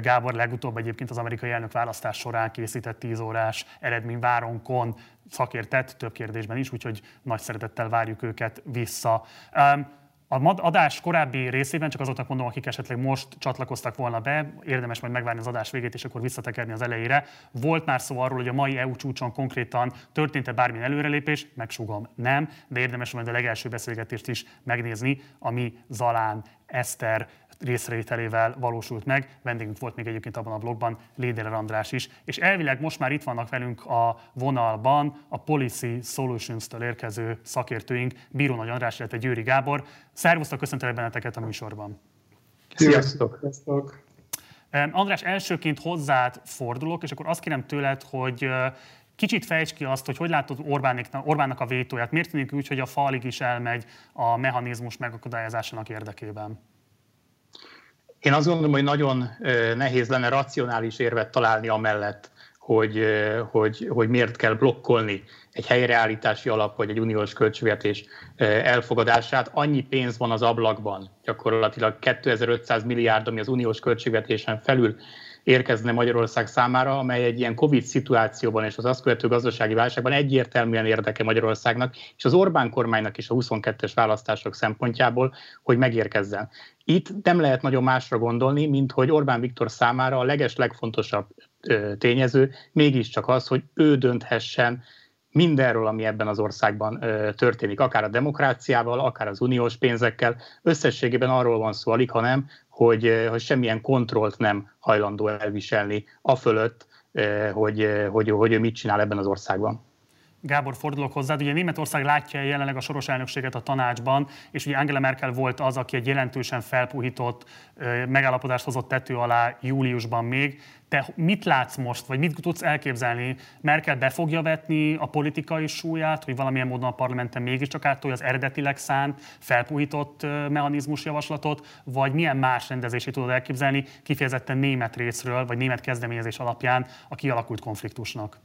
Gábor legutóbb egyébként az amerikai elnök választás során készített 10 órás eredményváronkon szakértett több kérdésben is, úgyhogy nagy szeretettel várjuk őket vissza. A adás korábbi részében, csak azoknak mondom, akik esetleg most csatlakoztak volna be, érdemes majd megvárni az adás végét, és akkor visszatekerni az elejére. Volt már szó arról, hogy a mai EU csúcson konkrétan történt-e bármilyen előrelépés, megsugom, nem, de érdemes majd a legelső beszélgetést is megnézni, ami Zalán Eszter részvételével valósult meg. Vendégünk volt még egyébként abban a blogban Léderer András is. És elvileg most már itt vannak velünk a vonalban a Policy Solutions-től érkező szakértőink, Bíró Nagy András, illetve Győri Gábor. Szervusztok, köszöntelek benneteket a műsorban. Sziasztok! Sziasztok! András, elsőként hozzád fordulok, és akkor azt kérem tőled, hogy Kicsit fejtsd ki azt, hogy hogy látod Orbánnak a vétóját. Miért tűnik úgy, hogy a falig is elmegy a mechanizmus megakadályozásának érdekében? Én azt gondolom, hogy nagyon nehéz lenne racionális érvet találni amellett, hogy, hogy, hogy miért kell blokkolni egy helyreállítási alap vagy egy uniós költségvetés elfogadását. Annyi pénz van az ablakban, gyakorlatilag 2500 milliárd, ami az uniós költségvetésen felül érkezne Magyarország számára, amely egy ilyen Covid szituációban és az azt követő gazdasági válságban egyértelműen érdeke Magyarországnak, és az Orbán kormánynak is a 22-es választások szempontjából, hogy megérkezzen. Itt nem lehet nagyon másra gondolni, mint hogy Orbán Viktor számára a leges legfontosabb tényező mégiscsak az, hogy ő dönthessen mindenről, ami ebben az országban ö, történik, akár a demokráciával, akár az uniós pénzekkel. Összességében arról van szó, alig, ha nem, hogy, hogy semmilyen kontrollt nem hajlandó elviselni a fölött, hogy, hogy, hogy ő mit csinál ebben az országban. Gábor, fordulok hozzád. Ugye Németország látja jelenleg a soros elnökséget a tanácsban, és ugye Angela Merkel volt az, aki egy jelentősen felpuhított megállapodást hozott tető alá júliusban még. Te mit látsz most, vagy mit tudsz elképzelni? Merkel be fogja vetni a politikai súlyát, hogy valamilyen módon a parlamenten mégiscsak áttolja az eredetileg szánt, felpuhított mechanizmus javaslatot, vagy milyen más rendezését tudod elképzelni kifejezetten német részről, vagy német kezdeményezés alapján a kialakult konfliktusnak?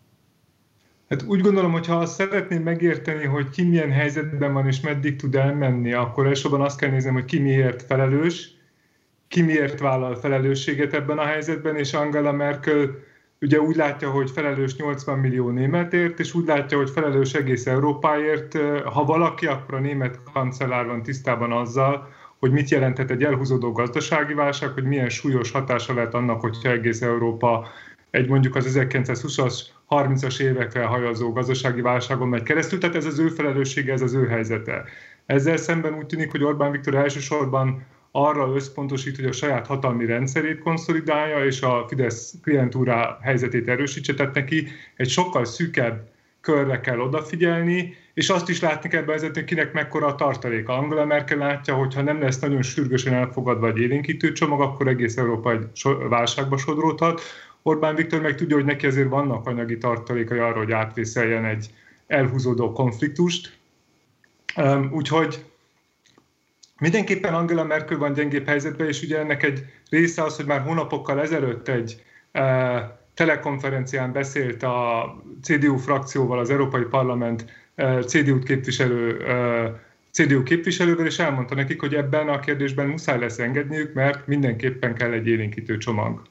Hát úgy gondolom, hogy ha szeretném megérteni, hogy ki milyen helyzetben van és meddig tud elmenni, akkor elsősorban azt kell nézni, hogy ki miért felelős, ki miért vállal felelősséget ebben a helyzetben, és Angela Merkel ugye úgy látja, hogy felelős 80 millió németért, és úgy látja, hogy felelős egész Európáért. Ha valaki, akkor a német kancellár van tisztában azzal, hogy mit jelenthet egy elhúzódó gazdasági válság, hogy milyen súlyos hatása lehet annak, hogyha egész Európa egy mondjuk az 1920-as 30-as évekre hajazó gazdasági válságon megy keresztül, tehát ez az ő felelőssége, ez az ő helyzete. Ezzel szemben úgy tűnik, hogy Orbán Viktor elsősorban arra összpontosít, hogy a saját hatalmi rendszerét konszolidálja, és a Fidesz klientúrá helyzetét erősítse, tehát neki egy sokkal szűkebb körre kell odafigyelni, és azt is látni kell bevezetni, kinek mekkora a tartaléka. Angela Merkel látja, hogy ha nem lesz nagyon sürgősen elfogadva egy élénkítő csomag, akkor egész Európa egy válságba sodródhat. Orbán Viktor meg tudja, hogy neki azért vannak anyagi tartalékai arra, hogy átvészeljen egy elhúzódó konfliktust. Úgyhogy mindenképpen Angela Merkel van gyengébb helyzetben, és ugye ennek egy része az, hogy már hónapokkal ezelőtt egy telekonferencián beszélt a CDU frakcióval, az Európai Parlament CDU-t képviselő CDU képviselővel, és elmondta nekik, hogy ebben a kérdésben muszáj lesz engedniük, mert mindenképpen kell egy élénkítő csomag.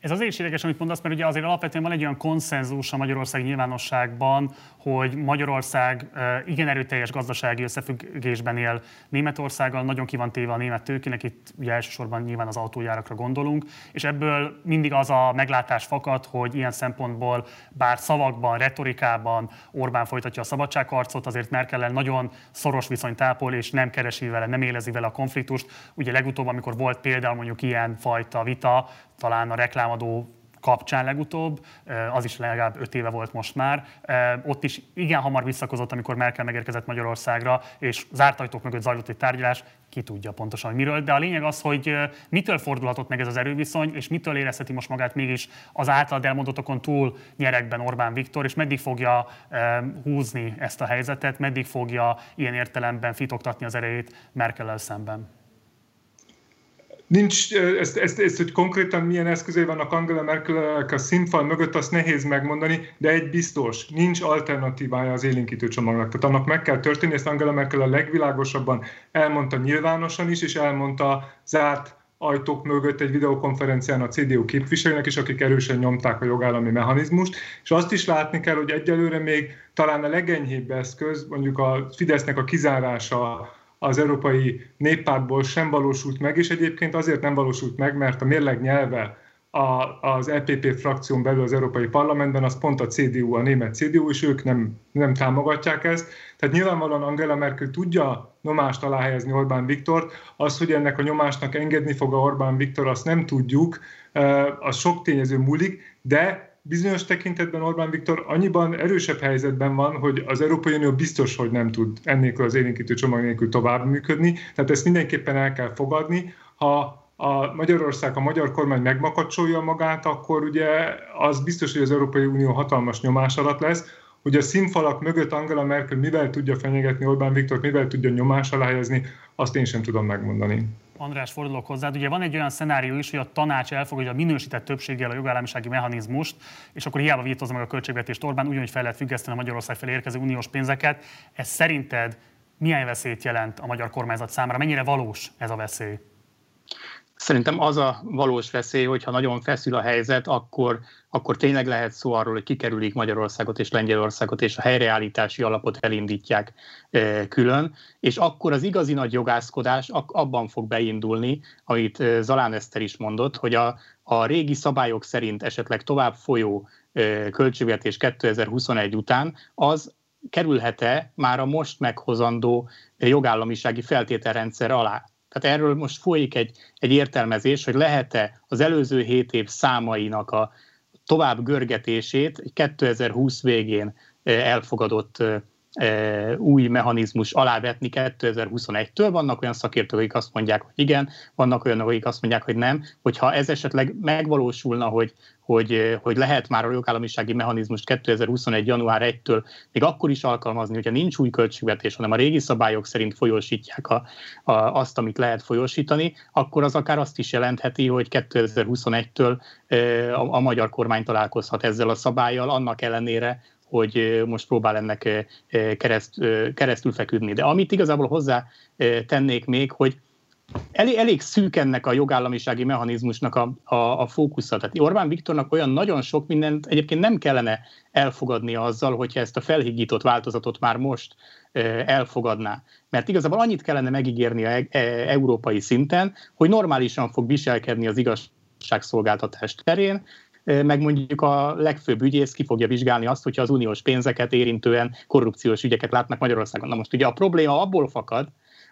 Ez azért is érdekes, amit mondasz, mert ugye azért alapvetően van egy olyan konszenzus a Magyarország nyilvánosságban, hogy Magyarország igen erőteljes gazdasági összefüggésben él Németországgal, nagyon ki van téve a német tőkének, itt ugye elsősorban nyilván az autójárakra gondolunk, és ebből mindig az a meglátás fakad, hogy ilyen szempontból bár szavakban, retorikában Orbán folytatja a szabadságharcot, azért Merkel nagyon szoros viszonyt ápol, és nem keresi vele, nem élezi vele a konfliktust. Ugye legutóbb, amikor volt például mondjuk ilyen fajta vita, talán a reklámadó kapcsán legutóbb, az is legalább öt éve volt most már. Ott is igen hamar visszakozott, amikor Merkel megérkezett Magyarországra, és zárt ajtók mögött zajlott egy tárgyalás, ki tudja pontosan, miről. De a lényeg az, hogy mitől fordulhatott meg ez az erőviszony, és mitől érezheti most magát mégis az általad elmondotokon túl nyerekben Orbán Viktor, és meddig fogja húzni ezt a helyzetet, meddig fogja ilyen értelemben fitoktatni az erejét Merkel szemben. Nincs, ezt, ezt, ezt, hogy konkrétan milyen eszközei vannak Angela merkel a színfal mögött, azt nehéz megmondani, de egy biztos, nincs alternatívája az élénkítő csomagnak. Tehát annak meg kell történni, ezt Angela Merkel a legvilágosabban elmondta nyilvánosan is, és elmondta zárt ajtók mögött egy videokonferencián a CDU képviselőnek is, akik erősen nyomták a jogállami mechanizmust, és azt is látni kell, hogy egyelőre még talán a legenyhébb eszköz, mondjuk a Fidesznek a kizárása az Európai Néppártból sem valósult meg, és egyébként azért nem valósult meg, mert a mérleg nyelve a, az EPP frakción belül az Európai Parlamentben, az pont a CDU, a német CDU, és ők nem, nem támogatják ezt. Tehát nyilvánvalóan Angela Merkel tudja nyomást alá helyezni Orbán Viktort, az, hogy ennek a nyomásnak engedni fog a Orbán Viktor, azt nem tudjuk, az sok tényező múlik, de bizonyos tekintetben Orbán Viktor annyiban erősebb helyzetben van, hogy az Európai Unió biztos, hogy nem tud ennélkül az élénkítő csomag nélkül tovább működni, tehát ezt mindenképpen el kell fogadni. Ha a Magyarország, a magyar kormány megmakacsolja magát, akkor ugye az biztos, hogy az Európai Unió hatalmas nyomás alatt lesz, hogy a színfalak mögött Angela Merkel mivel tudja fenyegetni Orbán Viktor, mivel tudja nyomás alá helyezni, azt én sem tudom megmondani. András, fordulok hozzád. Ugye van egy olyan szenárió is, hogy a tanács elfogadja a minősített többséggel a jogállamisági mechanizmust, és akkor hiába vítozza meg a költségvetést Orbán, ugyanúgy fel lehet függeszteni a Magyarország felé érkező uniós pénzeket. Ez szerinted milyen veszélyt jelent a magyar kormányzat számára? Mennyire valós ez a veszély? Szerintem az a valós veszély, hogyha nagyon feszül a helyzet, akkor, akkor tényleg lehet szó arról, hogy kikerülik Magyarországot és Lengyelországot, és a helyreállítási alapot elindítják külön, és akkor az igazi nagy jogászkodás abban fog beindulni, amit Zalán Eszter is mondott, hogy a, a régi szabályok szerint esetleg tovább folyó költségvetés 2021 után, az kerülhet-e már a most meghozandó jogállamisági feltételrendszer alá. Tehát erről most folyik egy, egy értelmezés, hogy lehet-e az előző hét év számainak a tovább görgetését 2020 végén elfogadott új mechanizmus alávetni 2021-től. Vannak olyan szakértők, akik azt mondják, hogy igen, vannak olyanok, akik azt mondják, hogy nem. Hogyha ez esetleg megvalósulna, hogy, hogy, hogy lehet már a jogállamisági mechanizmust 2021. január 1-től még akkor is alkalmazni, hogyha nincs új költségvetés, hanem a régi szabályok szerint folyósítják a, a, azt, amit lehet folyósítani, akkor az akár azt is jelentheti, hogy 2021-től a, a magyar kormány találkozhat ezzel a szabályjal, annak ellenére, hogy most próbál ennek kereszt, keresztül feküdni. De amit igazából hozzá tennék még, hogy elég, elég szűk ennek a jogállamisági mechanizmusnak a, a, a fókusza. Tehát Orbán Viktornak olyan nagyon sok mindent egyébként nem kellene elfogadnia azzal, hogyha ezt a felhigított változatot már most elfogadná. Mert igazából annyit kellene megígérni e, e, európai szinten, hogy normálisan fog viselkedni az igazságszolgáltatás terén, meg mondjuk a legfőbb ügyész ki fogja vizsgálni azt, hogyha az uniós pénzeket érintően korrupciós ügyeket látnak Magyarországon. Na most ugye a probléma abból fakad,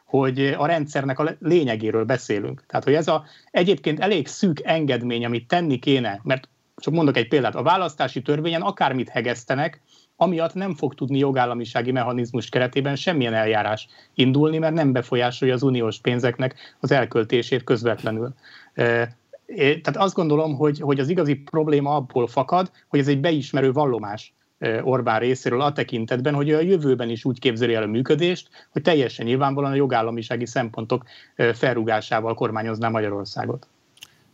hogy a rendszernek a lényegéről beszélünk. Tehát, hogy ez a egyébként elég szűk engedmény, amit tenni kéne, mert csak mondok egy példát, a választási törvényen akármit hegesztenek, amiatt nem fog tudni jogállamisági mechanizmus keretében semmilyen eljárás indulni, mert nem befolyásolja az uniós pénzeknek az elköltését közvetlenül. Tehát azt gondolom, hogy, hogy az igazi probléma abból fakad, hogy ez egy beismerő vallomás Orbán részéről a tekintetben, hogy a jövőben is úgy képzeli el a működést, hogy teljesen nyilvánvalóan a jogállamisági szempontok felrugásával kormányozná Magyarországot.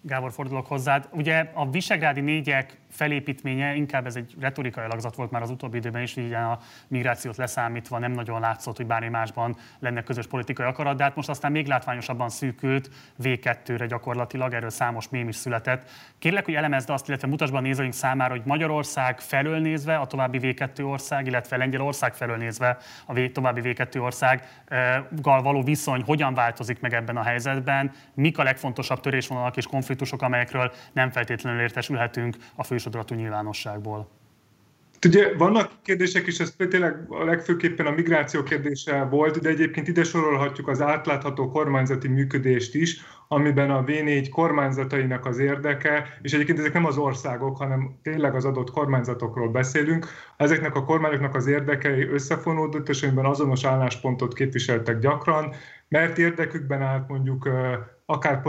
Gábor, fordulok hozzád. Ugye a visegrádi négyek felépítménye, inkább ez egy retorikai alakzat volt már az utóbbi időben is, így a migrációt leszámítva nem nagyon látszott, hogy bármi másban lenne közös politikai akarat, de hát most aztán még látványosabban szűkült V2-re gyakorlatilag, erről számos mém is született. Kérlek, hogy elemezd azt, illetve mutasd a nézőink számára, hogy Magyarország felől nézve a további V2 ország, illetve Lengyelország felől nézve a további V2 országgal való viszony hogyan változik meg ebben a helyzetben, mik a legfontosabb törésvonalak és konfliktusok, amelyekről nem feltétlenül értesülhetünk a fősodratú nyilvánosságból. Ugye vannak kérdések is, ez tényleg a legfőképpen a migráció kérdése volt, de egyébként ide sorolhatjuk az átlátható kormányzati működést is, amiben a V4 kormányzatainak az érdeke, és egyébként ezek nem az országok, hanem tényleg az adott kormányzatokról beszélünk, ezeknek a kormányoknak az érdekei összefonódott, és amiben azonos álláspontot képviseltek gyakran, mert érdekükben állt mondjuk akár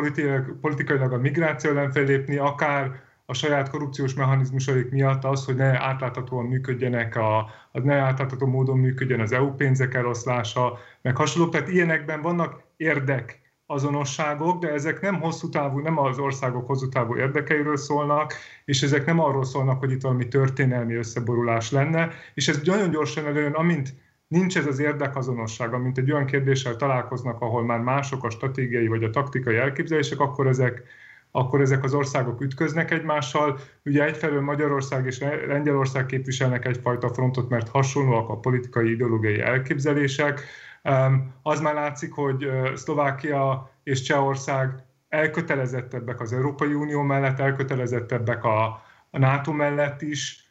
politikailag a migráció ellen fellépni, akár a saját korrupciós mechanizmusaik miatt az, hogy ne átláthatóan működjenek, a, az ne átlátható módon működjön az EU pénzek eloszlása, meg hasonlók. Tehát ilyenekben vannak érdek azonosságok, de ezek nem hosszú távú, nem az országok hosszú távú érdekeiről szólnak, és ezek nem arról szólnak, hogy itt valami történelmi összeborulás lenne, és ez nagyon gyorsan előjön, amint nincs ez az érdekazonosság, amint egy olyan kérdéssel találkoznak, ahol már mások a stratégiai vagy a taktikai elképzelések, akkor ezek, akkor ezek az országok ütköznek egymással. Ugye egyfelől Magyarország és Lengyelország képviselnek egyfajta frontot, mert hasonlóak a politikai ideológiai elképzelések. Az már látszik, hogy Szlovákia és Csehország elkötelezettebbek az Európai Unió mellett, elkötelezettebbek a, a NATO mellett is,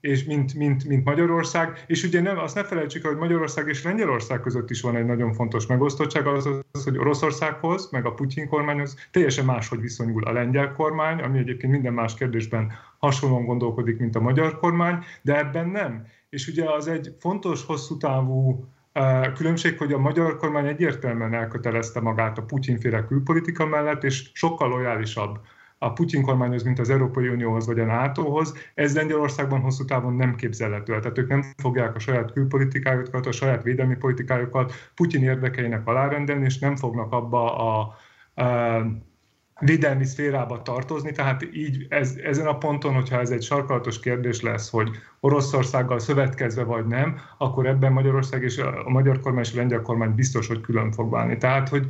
és mint, mint, mint Magyarország. És ugye nem, azt ne felejtsük hogy Magyarország és Lengyelország között is van egy nagyon fontos megosztottság, az, az hogy Oroszországhoz, meg a Putyin kormányhoz teljesen máshogy viszonyul a lengyel kormány, ami egyébként minden más kérdésben hasonlóan gondolkodik, mint a magyar kormány, de ebben nem. És ugye az egy fontos, hosszú távú Különbség, hogy a magyar kormány egyértelműen elkötelezte magát a Putyinféle külpolitika mellett, és sokkal lojálisabb a Putyin kormányhoz, mint az Európai Unióhoz vagy a NATO-hoz, ez Lengyelországban hosszú távon nem képzelhető. Tehát ők nem fogják a saját külpolitikájukat, a saját védelmi politikájukat Putyin érdekeinek alárendelni, és nem fognak abba a, a védelmi szférába tartozni, tehát így ez, ezen a ponton, hogyha ez egy sarkalatos kérdés lesz, hogy Oroszországgal szövetkezve vagy nem, akkor ebben Magyarország és a magyar kormány és a lengyel kormány biztos, hogy külön fog válni. Tehát, hogy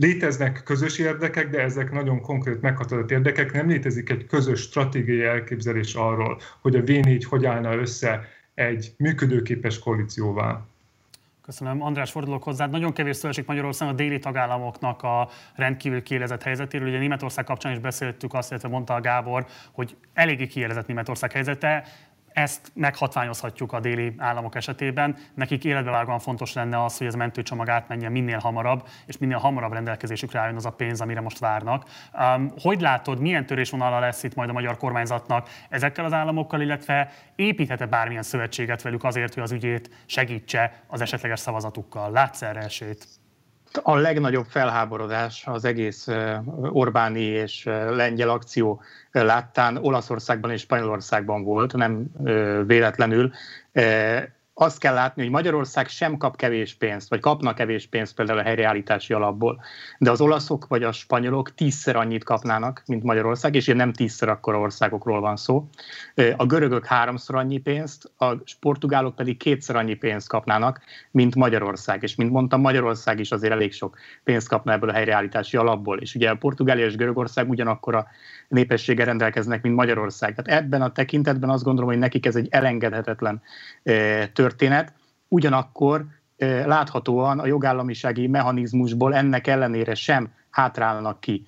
Léteznek közös érdekek, de ezek nagyon konkrét meghatározott érdekek. Nem létezik egy közös stratégiai elképzelés arról, hogy a V4 hogy állna össze egy működőképes koalícióval. Köszönöm. András, fordulok hozzá. Nagyon kevés szó esik Magyarországon a déli tagállamoknak a rendkívül kiélezett helyzetéről. Ugye Németország kapcsán is beszéltük azt, illetve mondta a Gábor, hogy eléggé kiélezett Németország helyzete. Ezt meghatványozhatjuk a déli államok esetében. Nekik életbevágóan fontos lenne az, hogy ez mentőcsomag átmenjen minél hamarabb, és minél hamarabb rendelkezésükre álljon az a pénz, amire most várnak. Um, hogy látod, milyen törésvonala lesz itt majd a magyar kormányzatnak ezekkel az államokkal, illetve építhet-e bármilyen szövetséget velük azért, hogy az ügyét segítse az esetleges szavazatukkal? Látsz erre esélyt? A legnagyobb felháborodás az egész Orbáni és lengyel akció láttán Olaszországban és Spanyolországban volt, nem véletlenül azt kell látni, hogy Magyarország sem kap kevés pénzt, vagy kapnak kevés pénzt például a helyreállítási alapból, de az olaszok vagy a spanyolok tízszer annyit kapnának, mint Magyarország, és ilyen nem tízszer akkora országokról van szó. A görögök háromszor annyi pénzt, a portugálok pedig kétszer annyi pénzt kapnának, mint Magyarország. És mint mondtam, Magyarország is azért elég sok pénzt kapna ebből a helyreállítási alapból. És ugye a Portugália és Görögország ugyanakkor a népessége rendelkeznek, mint Magyarország. Tehát ebben a tekintetben azt gondolom, hogy nekik ez egy elengedhetetlen történet. Ugyanakkor láthatóan a jogállamisági mechanizmusból ennek ellenére sem hátrálnak ki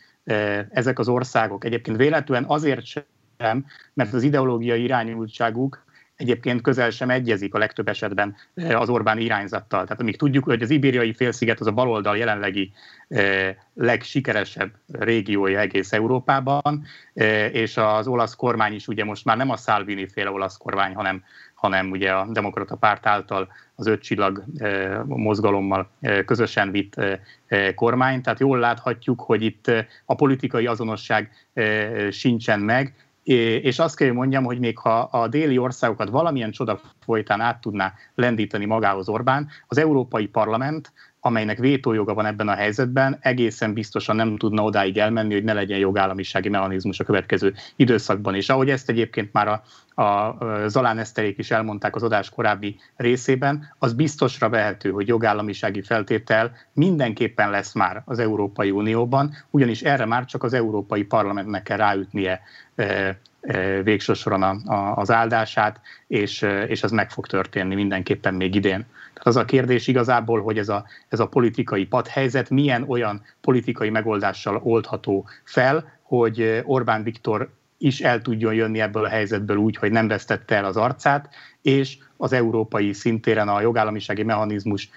ezek az országok. Egyébként véletlenül azért sem, mert az ideológiai irányultságuk egyébként közel sem egyezik a legtöbb esetben az Orbán irányzattal. Tehát amíg tudjuk, hogy az ibériai félsziget az a baloldal jelenlegi legsikeresebb régiója egész Európában, és az olasz kormány is ugye most már nem a Salvini féle olasz kormány, hanem, hanem ugye a demokrata párt által az öt csillag mozgalommal közösen vitt kormány. Tehát jól láthatjuk, hogy itt a politikai azonosság sincsen meg, és azt kell, hogy mondjam, hogy még ha a déli országokat valamilyen csoda folytán át tudná lendíteni magához Orbán, az Európai Parlament amelynek vétójoga van ebben a helyzetben, egészen biztosan nem tudna odáig elmenni, hogy ne legyen jogállamisági mechanizmus a következő időszakban. És ahogy ezt egyébként már a, a Zalán Eszterék is elmondták az adás korábbi részében, az biztosra vehető, hogy jogállamisági feltétel mindenképpen lesz már az Európai Unióban, ugyanis erre már csak az Európai Parlamentnek kell ráütnie végső soron az áldását, és, és ez meg fog történni mindenképpen még idén. Az a kérdés igazából, hogy ez a, ez a politikai padhelyzet milyen olyan politikai megoldással oldható fel, hogy Orbán Viktor is el tudjon jönni ebből a helyzetből úgy, hogy nem vesztette el az arcát, és az európai szintéren a jogállamisági mechanizmus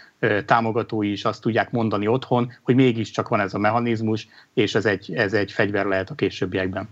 támogatói is azt tudják mondani otthon, hogy mégiscsak van ez a mechanizmus, és ez egy, ez egy fegyver lehet a későbbiekben.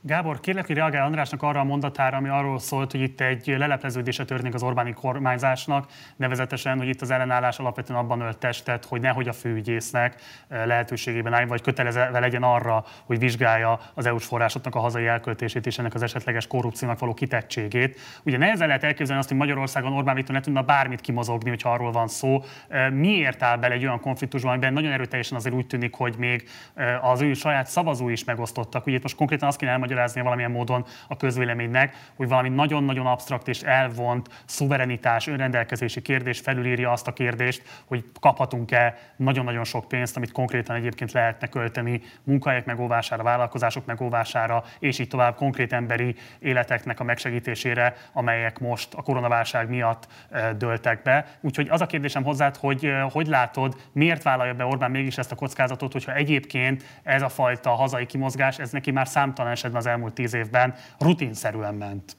Gábor, kérlek, hogy reagál Andrásnak arra a mondatára, ami arról szólt, hogy itt egy lelepleződése történik az Orbáni kormányzásnak, nevezetesen, hogy itt az ellenállás alapvetően abban ölt testet, hogy nehogy a főügyésznek eh, lehetőségében állj, vagy kötelezve legyen arra, hogy vizsgálja az EU-s forrásoknak a hazai elköltését és ennek az esetleges korrupciónak való kitettségét. Ugye nehezen lehet elképzelni azt, hogy Magyarországon Orbán Viktor ne tudna bármit kimozogni, hogyha arról van szó. Eh, miért áll bele egy olyan konfliktusban, amiben nagyon erőteljesen azért úgy tűnik, hogy még eh, az ő saját szavazói is megosztottak. Ugye itt most konkrétan azt kéne valamilyen módon a közvéleménynek, hogy valami nagyon-nagyon absztrakt és elvont szuverenitás, önrendelkezési kérdés felülírja azt a kérdést, hogy kaphatunk-e nagyon-nagyon sok pénzt, amit konkrétan egyébként lehetne költeni munkahelyek megóvására, vállalkozások megóvására, és így tovább konkrét emberi életeknek a megsegítésére, amelyek most a koronaválság miatt dőltek be. Úgyhogy az a kérdésem hozzád, hogy hogy látod, miért vállalja be Orbán mégis ezt a kockázatot, hogyha egyébként ez a fajta hazai kimozgás, ez neki már számtalan esetben az elmúlt tíz évben rutinszerűen ment.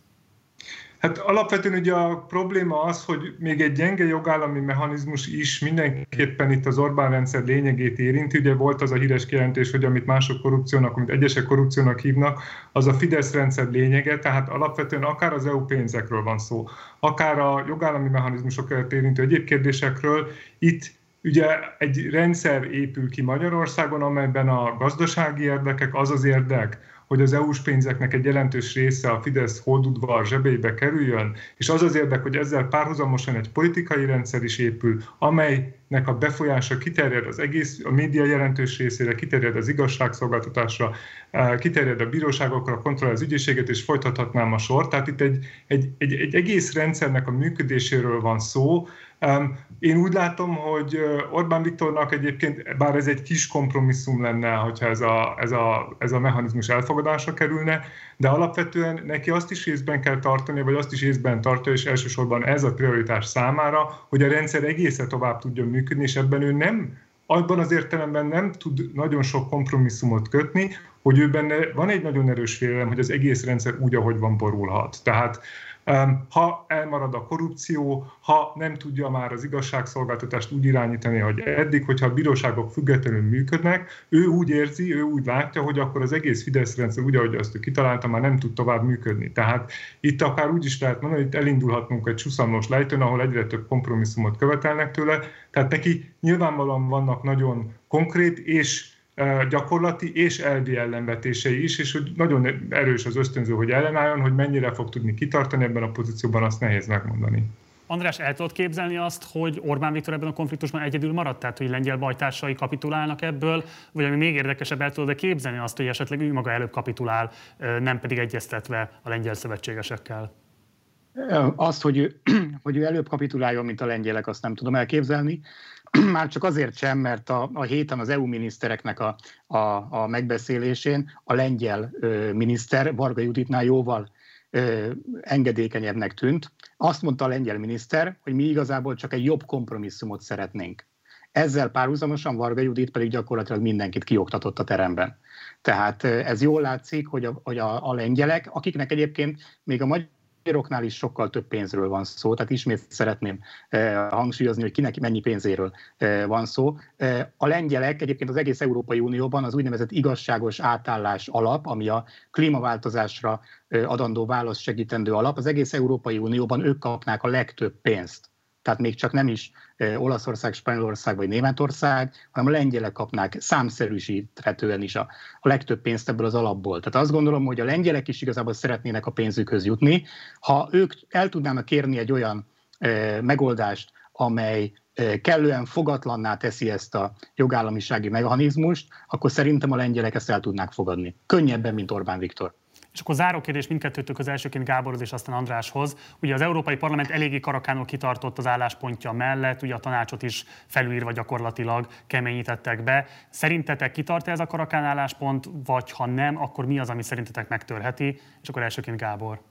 Hát alapvetően ugye a probléma az, hogy még egy gyenge jogállami mechanizmus is mindenképpen itt az Orbán rendszer lényegét érinti. Ugye volt az a híres kijelentés, hogy amit mások korrupciónak, amit egyesek korrupciónak hívnak, az a Fidesz rendszer lényege, tehát alapvetően akár az EU pénzekről van szó, akár a jogállami mechanizmusokat érintő egyéb kérdésekről, itt Ugye egy rendszer épül ki Magyarországon, amelyben a gazdasági érdekek, az az érdek, hogy az EU-s pénzeknek egy jelentős része a Fidesz holdudvar zsebébe kerüljön, és az az érdek, hogy ezzel párhuzamosan egy politikai rendszer is épül, amelynek a befolyása kiterjed az egész, a média jelentős részére, kiterjed az igazságszolgáltatásra, eh, kiterjed a bíróságokra, kontroll az ügyészséget, és folytathatnám a sort. Tehát itt egy, egy, egy, egy egész rendszernek a működéséről van szó, én úgy látom, hogy Orbán Viktornak egyébként, bár ez egy kis kompromisszum lenne, hogyha ez a, ez a, ez a mechanizmus elfogadásra kerülne, de alapvetően neki azt is részben kell tartani, vagy azt is részben tartja, és elsősorban ez a prioritás számára, hogy a rendszer egészen tovább tudjon működni, és ebben ő nem abban az értelemben nem tud nagyon sok kompromisszumot kötni, hogy ő benne van egy nagyon erős félelem, hogy az egész rendszer úgy, ahogy van, borulhat. Tehát ha elmarad a korrupció, ha nem tudja már az igazságszolgáltatást úgy irányítani, hogy eddig, hogyha a bíróságok függetlenül működnek, ő úgy érzi, ő úgy látja, hogy akkor az egész Fidesz rendszer, úgy, ahogy azt ő kitalálta, már nem tud tovább működni. Tehát itt akár úgy is lehet mondani, hogy itt elindulhatnunk egy csúszamnos lejtőn, ahol egyre több kompromisszumot követelnek tőle. Tehát neki nyilvánvalóan vannak nagyon konkrét és gyakorlati és elvi ellenvetései is, és hogy nagyon erős az ösztönző, hogy ellenálljon, hogy mennyire fog tudni kitartani ebben a pozícióban, azt nehéz megmondani. András, el tudod képzelni azt, hogy Orbán Viktor ebben a konfliktusban egyedül maradt, tehát hogy lengyel bajtársai kapitulálnak ebből, vagy ami még érdekesebb, el tudod képzelni azt, hogy esetleg ő maga előbb kapitulál, nem pedig egyeztetve a lengyel szövetségesekkel? Azt, hogy ő, hogy ő előbb kapituláljon, mint a lengyelek, azt nem tudom elképzelni. Már csak azért sem, mert a, a héten az EU minisztereknek a, a, a megbeszélésén a lengyel ö, miniszter Varga Juditnál jóval ö, engedékenyebbnek tűnt. Azt mondta a lengyel miniszter, hogy mi igazából csak egy jobb kompromisszumot szeretnénk. Ezzel párhuzamosan Varga Judit pedig gyakorlatilag mindenkit kioktatott a teremben. Tehát ez jól látszik, hogy a, hogy a, a lengyelek, akiknek egyébként még a magyar magyaroknál is sokkal több pénzről van szó, tehát ismét szeretném eh, hangsúlyozni, hogy kinek mennyi pénzéről eh, van szó. Eh, a lengyelek egyébként az egész Európai Unióban az úgynevezett igazságos átállás alap, ami a klímaváltozásra adandó válasz segítendő alap, az egész Európai Unióban ők kapnák a legtöbb pénzt tehát még csak nem is Olaszország, Spanyolország vagy Németország, hanem a lengyelek kapnák számszerűsíthetően is a, a legtöbb pénzt ebből az alapból. Tehát azt gondolom, hogy a lengyelek is igazából szeretnének a pénzükhöz jutni. Ha ők el tudnának kérni egy olyan e, megoldást, amely kellően fogatlanná teszi ezt a jogállamisági mechanizmust, akkor szerintem a lengyelek ezt el tudnák fogadni. Könnyebben, mint Orbán Viktor. És akkor záró kérdés mindkettőtök az elsőként Gáborhoz és aztán Andráshoz. Ugye az Európai Parlament eléggé karakánul kitartott az álláspontja mellett, ugye a tanácsot is felülírva gyakorlatilag keményítettek be. Szerintetek kitart ez a karakán álláspont, vagy ha nem, akkor mi az, ami szerintetek megtörheti? És akkor elsőként Gábor.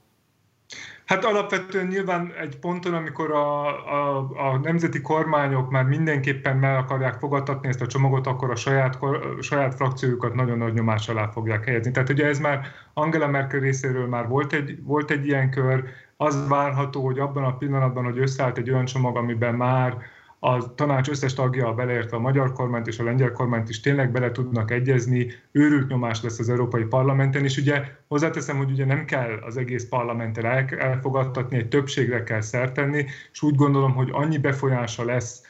Hát alapvetően nyilván egy ponton, amikor a, a, a nemzeti kormányok már mindenképpen meg akarják fogadtatni ezt a csomagot, akkor a saját, a saját frakciójukat nagyon nagy nyomás alá fogják helyezni. Tehát ugye ez már Angela Merkel részéről már volt egy, volt egy ilyen kör, az várható, hogy abban a pillanatban, hogy összeállt egy olyan csomag, amiben már a tanács összes tagja, beleértve a magyar kormányt és a lengyel kormányt is tényleg bele tudnak egyezni, őrült nyomás lesz az Európai Parlamenten, és ugye hozzáteszem, hogy ugye nem kell az egész parlamenten elfogadtatni, egy többségre kell szertenni, és úgy gondolom, hogy annyi befolyása lesz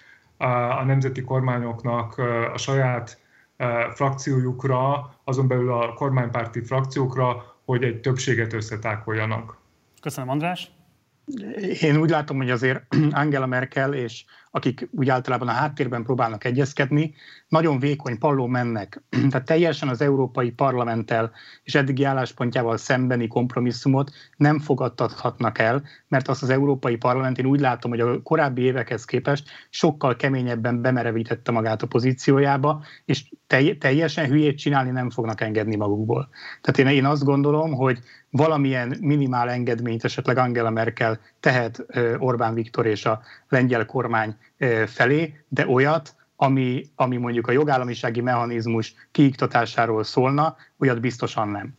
a nemzeti kormányoknak a saját frakciójukra, azon belül a kormánypárti frakciókra, hogy egy többséget összetákoljanak. Köszönöm, András. Én úgy látom, hogy azért Angela Merkel és akik úgy általában a háttérben próbálnak egyezkedni, nagyon vékony palló mennek. Tehát teljesen az Európai Parlamenttel és eddigi álláspontjával szembeni kompromisszumot nem fogadtathatnak el, mert azt az Európai Parlament én úgy látom, hogy a korábbi évekhez képest sokkal keményebben bemerevítette magát a pozíciójába, és teljesen hülyét csinálni nem fognak engedni magukból. Tehát én, én azt gondolom, hogy valamilyen minimál engedményt esetleg Angela Merkel tehet Orbán Viktor és a lengyel kormány felé, de olyat, ami, ami mondjuk a jogállamisági mechanizmus kiiktatásáról szólna, olyat biztosan nem.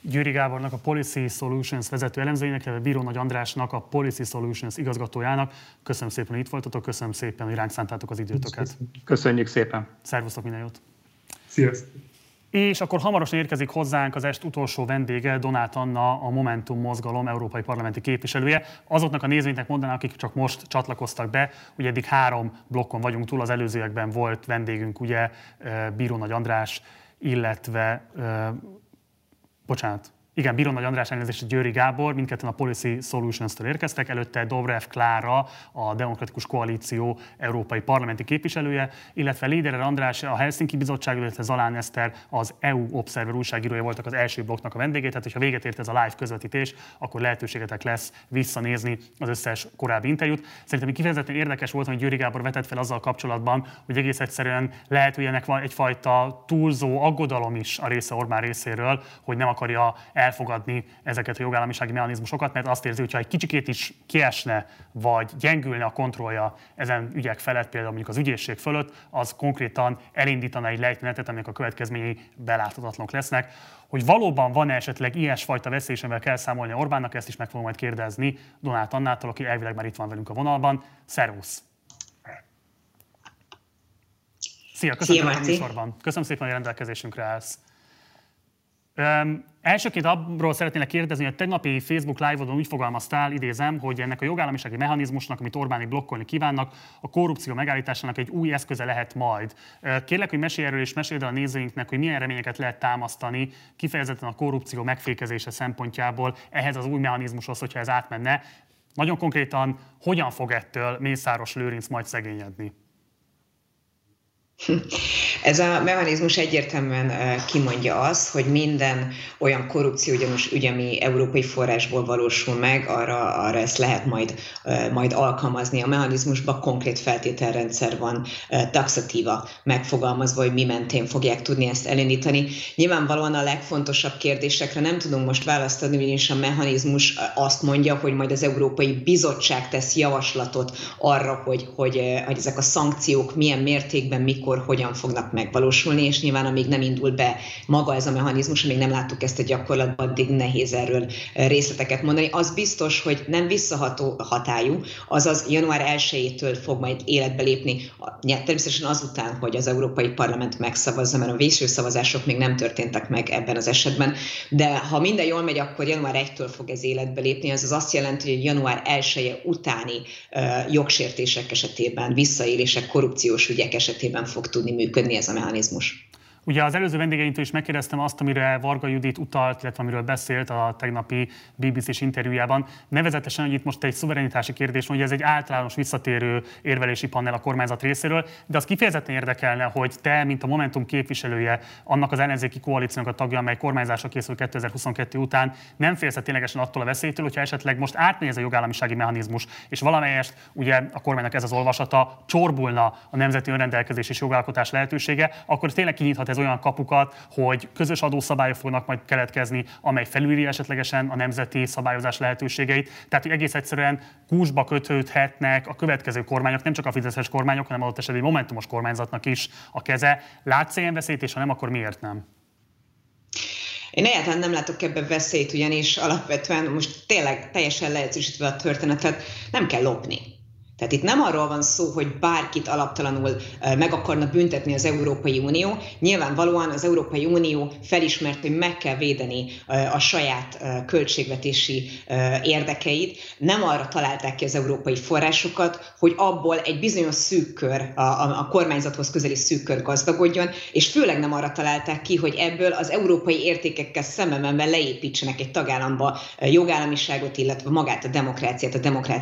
Győri Gábornak, a Policy Solutions vezető elemzőjének, illetve Bíró Nagy Andrásnak, a Policy Solutions igazgatójának. Köszönöm szépen, hogy itt voltatok, köszönöm szépen, hogy ránk szántátok az időtöket. Köszönjük szépen. Szervusztok, minden jót. Sziasztok. És akkor hamarosan érkezik hozzánk az est utolsó vendége, Donát Anna, a Momentum mozgalom európai parlamenti képviselője. Azoknak a nézőinknek mondanám, akik csak most csatlakoztak be, ugye eddig három blokkon vagyunk túl, az előzőekben volt vendégünk ugye Bíró Nagy András, illetve, bocsánat, igen, Bíró Nagy András elnézést, Győri Gábor, mindketten a Policy Solutions-től érkeztek, előtte Dobrev Klára, a Demokratikus Koalíció európai parlamenti képviselője, illetve Léderer András, a Helsinki Bizottság, illetve Zalán Eszter, az EU Observer újságírója voltak az első blokknak a vendégét, tehát hogyha véget ért ez a live közvetítés, akkor lehetőségetek lesz visszanézni az összes korábbi interjút. Szerintem kifejezetten érdekes volt, hogy Győri Gábor vetett fel azzal kapcsolatban, hogy egész egyszerűen lehet, hogy ennek van egyfajta túlzó aggodalom is a része Orbán részéről, hogy nem akarja elfogadni ezeket a jogállamisági mechanizmusokat, mert azt érzi, hogy ha egy kicsikét is kiesne, vagy gyengülne a kontrollja ezen ügyek felett, például mondjuk az ügyészség fölött, az konkrétan elindítana egy lejtmenetet, aminek a következményei beláthatatlanok lesznek. Hogy valóban van-e esetleg ilyesfajta veszély, amivel kell számolni Orbánnak, ezt is meg fogom majd kérdezni Donát Annától, aki elvileg már itt van velünk a vonalban. Szervusz! Szia, köszönöm Szia, a műsorban. Köszönöm szépen, hogy rendelkezésünkre állsz. Um, elsőként abról szeretnélek kérdezni, hogy a tegnapi Facebook Live-odon úgy fogalmaztál, idézem, hogy ennek a jogállamisági mechanizmusnak, amit Orbáni blokkolni kívánnak, a korrupció megállításának egy új eszköze lehet majd. Kérlek, hogy mesélj erről és meséld el a nézőinknek, hogy milyen reményeket lehet támasztani kifejezetten a korrupció megfékezése szempontjából ehhez az új mechanizmushoz, hogyha ez átmenne. Nagyon konkrétan, hogyan fog ettől Mészáros Lőrinc majd szegényedni? Ez a mechanizmus egyértelműen kimondja azt, hogy minden olyan korrupciógyanús ügy, ami európai forrásból valósul meg, arra, arra ezt lehet majd, majd alkalmazni. A mechanizmusban konkrét feltételrendszer van taxatíva megfogalmazva, hogy mi mentén fogják tudni ezt elindítani. Nyilvánvalóan a legfontosabb kérdésekre nem tudunk most választ adni, ugyanis a mechanizmus azt mondja, hogy majd az Európai Bizottság tesz javaslatot arra, hogy, hogy, hogy ezek a szankciók milyen mértékben, mikor mikor, hogyan fognak megvalósulni, és nyilván amíg nem indul be maga ez a mechanizmus, amíg nem láttuk ezt a gyakorlatban, addig nehéz erről részleteket mondani. Az biztos, hogy nem visszaható hatályú, azaz január 1-től fog majd életbe lépni, természetesen azután, hogy az Európai Parlament megszavazza, mert a végső szavazások még nem történtek meg ebben az esetben, de ha minden jól megy, akkor január 1-től fog ez életbe lépni, ez az azt jelenti, hogy január 1 -e utáni uh, jogsértések esetében, visszaélések, korrupciós ügyek esetében fog tudni működni ez a mechanizmus. Ugye az előző vendégeintől is megkérdeztem azt, amire Varga Judit utalt, illetve amiről beszélt a tegnapi BBC-s interjújában. Nevezetesen, hogy itt most egy szuverenitási kérdés, hogy ez egy általános visszatérő érvelési panel a kormányzat részéről, de az kifejezetten érdekelne, hogy te, mint a Momentum képviselője, annak az ellenzéki koalíciónak a tagja, amely kormányzásra készül 2022 után, nem félsz ténylegesen attól a veszélytől, hogyha esetleg most átmegy ez a jogállamisági mechanizmus, és valamelyest ugye a kormánynak ez az olvasata, csorbulna a nemzeti önrendelkezés és jogalkotás lehetősége, akkor tényleg kinyithat ez olyan kapukat, hogy közös adószabályok fognak majd keletkezni, amely felülírja esetlegesen a nemzeti szabályozás lehetőségeit. Tehát, hogy egész egyszerűen kúsba kötődhetnek a következő kormányok, nem csak a fideszes kormányok, hanem adott esetben egy momentumos kormányzatnak is a keze. Látsz ilyen veszélyt, és ha nem, akkor miért nem? Én egyáltalán nem látok ebben veszélyt, ugyanis alapvetően most tényleg teljesen leegyszerűsítve a történetet, nem kell lopni. Tehát itt nem arról van szó, hogy bárkit alaptalanul meg akarna büntetni az Európai Unió. Nyilvánvalóan az Európai Unió felismert, hogy meg kell védeni a saját költségvetési érdekeit. Nem arra találták ki az európai forrásokat, hogy abból egy bizonyos szűk kör, a, kormányzathoz közeli szűk kör gazdagodjon, és főleg nem arra találták ki, hogy ebből az európai értékekkel szemben leépítsenek egy tagállamba jogállamiságot, illetve magát a demokráciát, a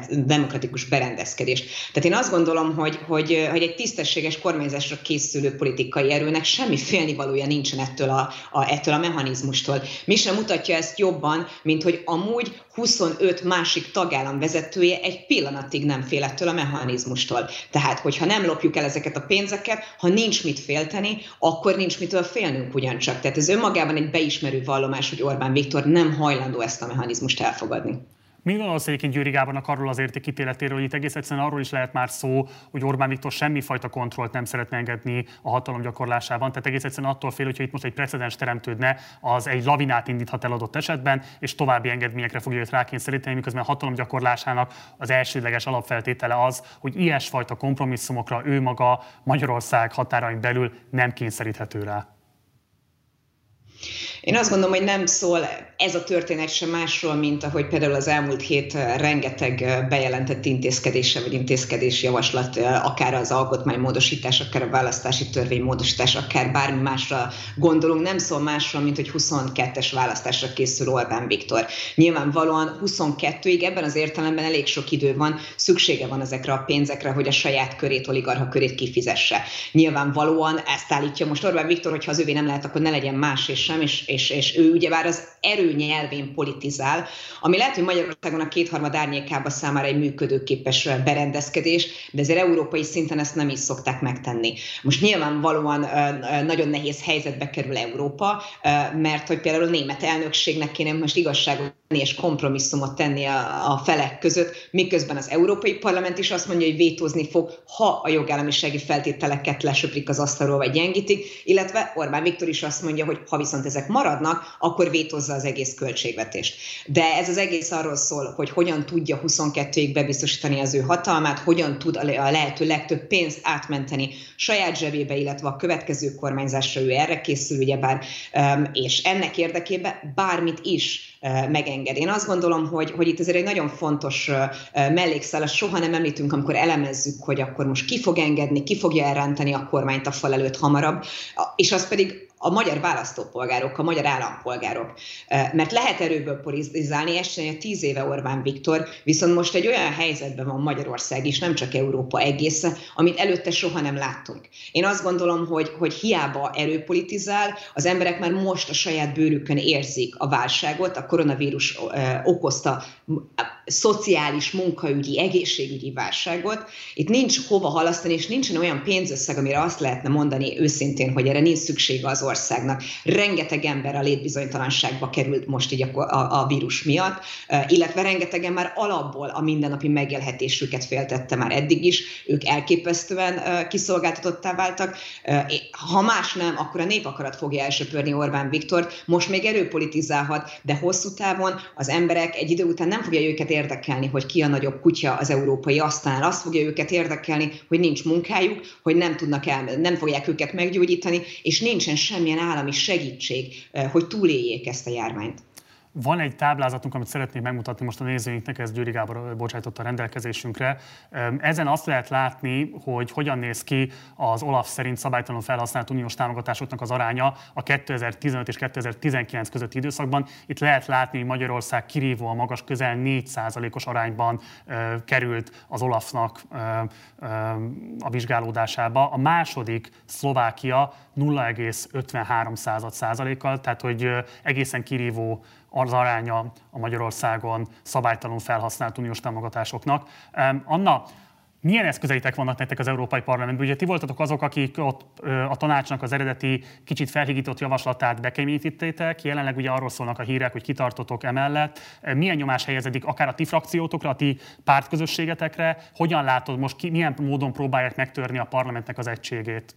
demokratikus berendezkedést intézkedést. Tehát én azt gondolom, hogy, hogy, hogy egy tisztességes kormányzásra készülő politikai erőnek semmi félnivalója nincsen ettől a, a, ettől a mechanizmustól. Mi sem mutatja ezt jobban, mint hogy amúgy 25 másik tagállam vezetője egy pillanatig nem fél ettől a mechanizmustól. Tehát, hogyha nem lopjuk el ezeket a pénzeket, ha nincs mit félteni, akkor nincs mitől félnünk ugyancsak. Tehát ez önmagában egy beismerő vallomás, hogy Orbán Viktor nem hajlandó ezt a mechanizmust elfogadni. Mi van az egyébként Győri Gábornak arról az értékítéletéről, hogy itt egész egyszerűen arról is lehet már szó, hogy Orbán Viktor semmifajta kontrollt nem szeretne engedni a hatalom gyakorlásában. Tehát egész egyszerűen attól fél, hogyha itt most egy precedens teremtődne, az egy lavinát indíthat el adott esetben, és további engedményekre fogja őt rákényszeríteni, miközben a hatalom gyakorlásának az elsődleges alapfeltétele az, hogy ilyesfajta kompromisszumokra ő maga Magyarország határain belül nem kényszeríthető rá. Én azt gondolom, hogy nem szól ez a történet sem másról, mint ahogy például az elmúlt hét rengeteg bejelentett intézkedése vagy intézkedés javaslat, akár az alkotmánymódosítás, akár a választási törvénymódosítás, akár bármi másra gondolunk, nem szól másról, mint hogy 22-es választásra készül Orbán Viktor. Nyilvánvalóan 22-ig ebben az értelemben elég sok idő van, szüksége van ezekre a pénzekre, hogy a saját körét, oligarha körét kifizesse. Nyilvánvalóan ezt állítja most Orbán Viktor, hogy ha az övé nem lehet, akkor ne legyen más és sem, és, és, és ő ugyebár az erő nyelvén politizál, ami lehet, hogy Magyarországon a kétharmad árnyékába számára egy működőképes berendezkedés, de azért európai szinten ezt nem is szokták megtenni. Most nyilvánvalóan nagyon nehéz helyzetbe kerül Európa, mert hogy például a német elnökségnek kéne most igazságot és kompromisszumot tenni a, a felek között, miközben az Európai Parlament is azt mondja, hogy vétózni fog, ha a jogállamisági feltételeket lesöprik az asztalról, vagy gyengítik, illetve Orbán Viktor is azt mondja, hogy ha viszont ezek maradnak, akkor vétózza az egész költségvetést. De ez az egész arról szól, hogy hogyan tudja 22-ig bebiztosítani az ő hatalmát, hogyan tud a lehető legtöbb pénzt átmenteni saját zsebébe, illetve a következő kormányzásra ő erre készül, ugyebár, és ennek érdekében bármit is megenged. Én azt gondolom, hogy, hogy itt azért egy nagyon fontos mellékszál, soha nem említünk, amikor elemezzük, hogy akkor most ki fog engedni, ki fogja elrántani a kormányt a fal előtt hamarabb, és az pedig a magyar választópolgárok, a magyar állampolgárok. Mert lehet erőből politizálni, ezt csinálja tíz éve Orbán Viktor, viszont most egy olyan helyzetben van Magyarország is, nem csak Európa egésze, amit előtte soha nem láttunk. Én azt gondolom, hogy, hogy hiába erőpolitizál, az emberek már most a saját bőrükön érzik a válságot, a koronavírus okozta szociális, munkaügyi, egészségügyi válságot. Itt nincs hova halasztani, és nincsen olyan pénzösszeg, amire azt lehetne mondani őszintén, hogy erre nincs szüksége az országnak. Rengeteg ember a létbizonytalanságba került most így a, a, a vírus miatt, illetve rengetegen már alapból a mindennapi megélhetésüket féltette már eddig is, ők elképesztően kiszolgáltatottá váltak. Ha más nem, akkor a népakarat fogja elsöpörni Orbán Viktor. Most még erőpolitizálhat, de hosszú távon az emberek egy idő után nem fogja őket érdekelni, hogy ki a nagyobb kutya az európai asztalán. Azt fogja őket érdekelni, hogy nincs munkájuk, hogy nem tudnak el, nem fogják őket meggyógyítani, és nincsen semmilyen állami segítség, eh, hogy túléljék ezt a járványt. Van egy táblázatunk, amit szeretnék megmutatni most a nézőinknek, ez Győri Gábor bocsájtott a rendelkezésünkre. Ezen azt lehet látni, hogy hogyan néz ki az Olaf szerint szabálytalanul felhasznált uniós támogatásoknak az aránya a 2015 és 2019 közötti időszakban. Itt lehet látni, hogy Magyarország kirívóan magas, közel 4%-os arányban került az Olafnak a vizsgálódásába. A második Szlovákia 0,53 százalékkal, tehát hogy egészen kirívó az aránya a Magyarországon szabálytalanul felhasznált uniós támogatásoknak. Anna, milyen eszközeitek vannak nektek az Európai Parlamentben? Ugye ti voltatok azok, akik ott a tanácsnak az eredeti kicsit felhigított javaslatát bekeményítették, jelenleg ugye arról szólnak a hírek, hogy kitartotok emellett. Milyen nyomás helyezedik akár a ti frakciótokra, a ti pártközösségetekre? Hogyan látod most, ki, milyen módon próbálják megtörni a parlamentnek az egységét?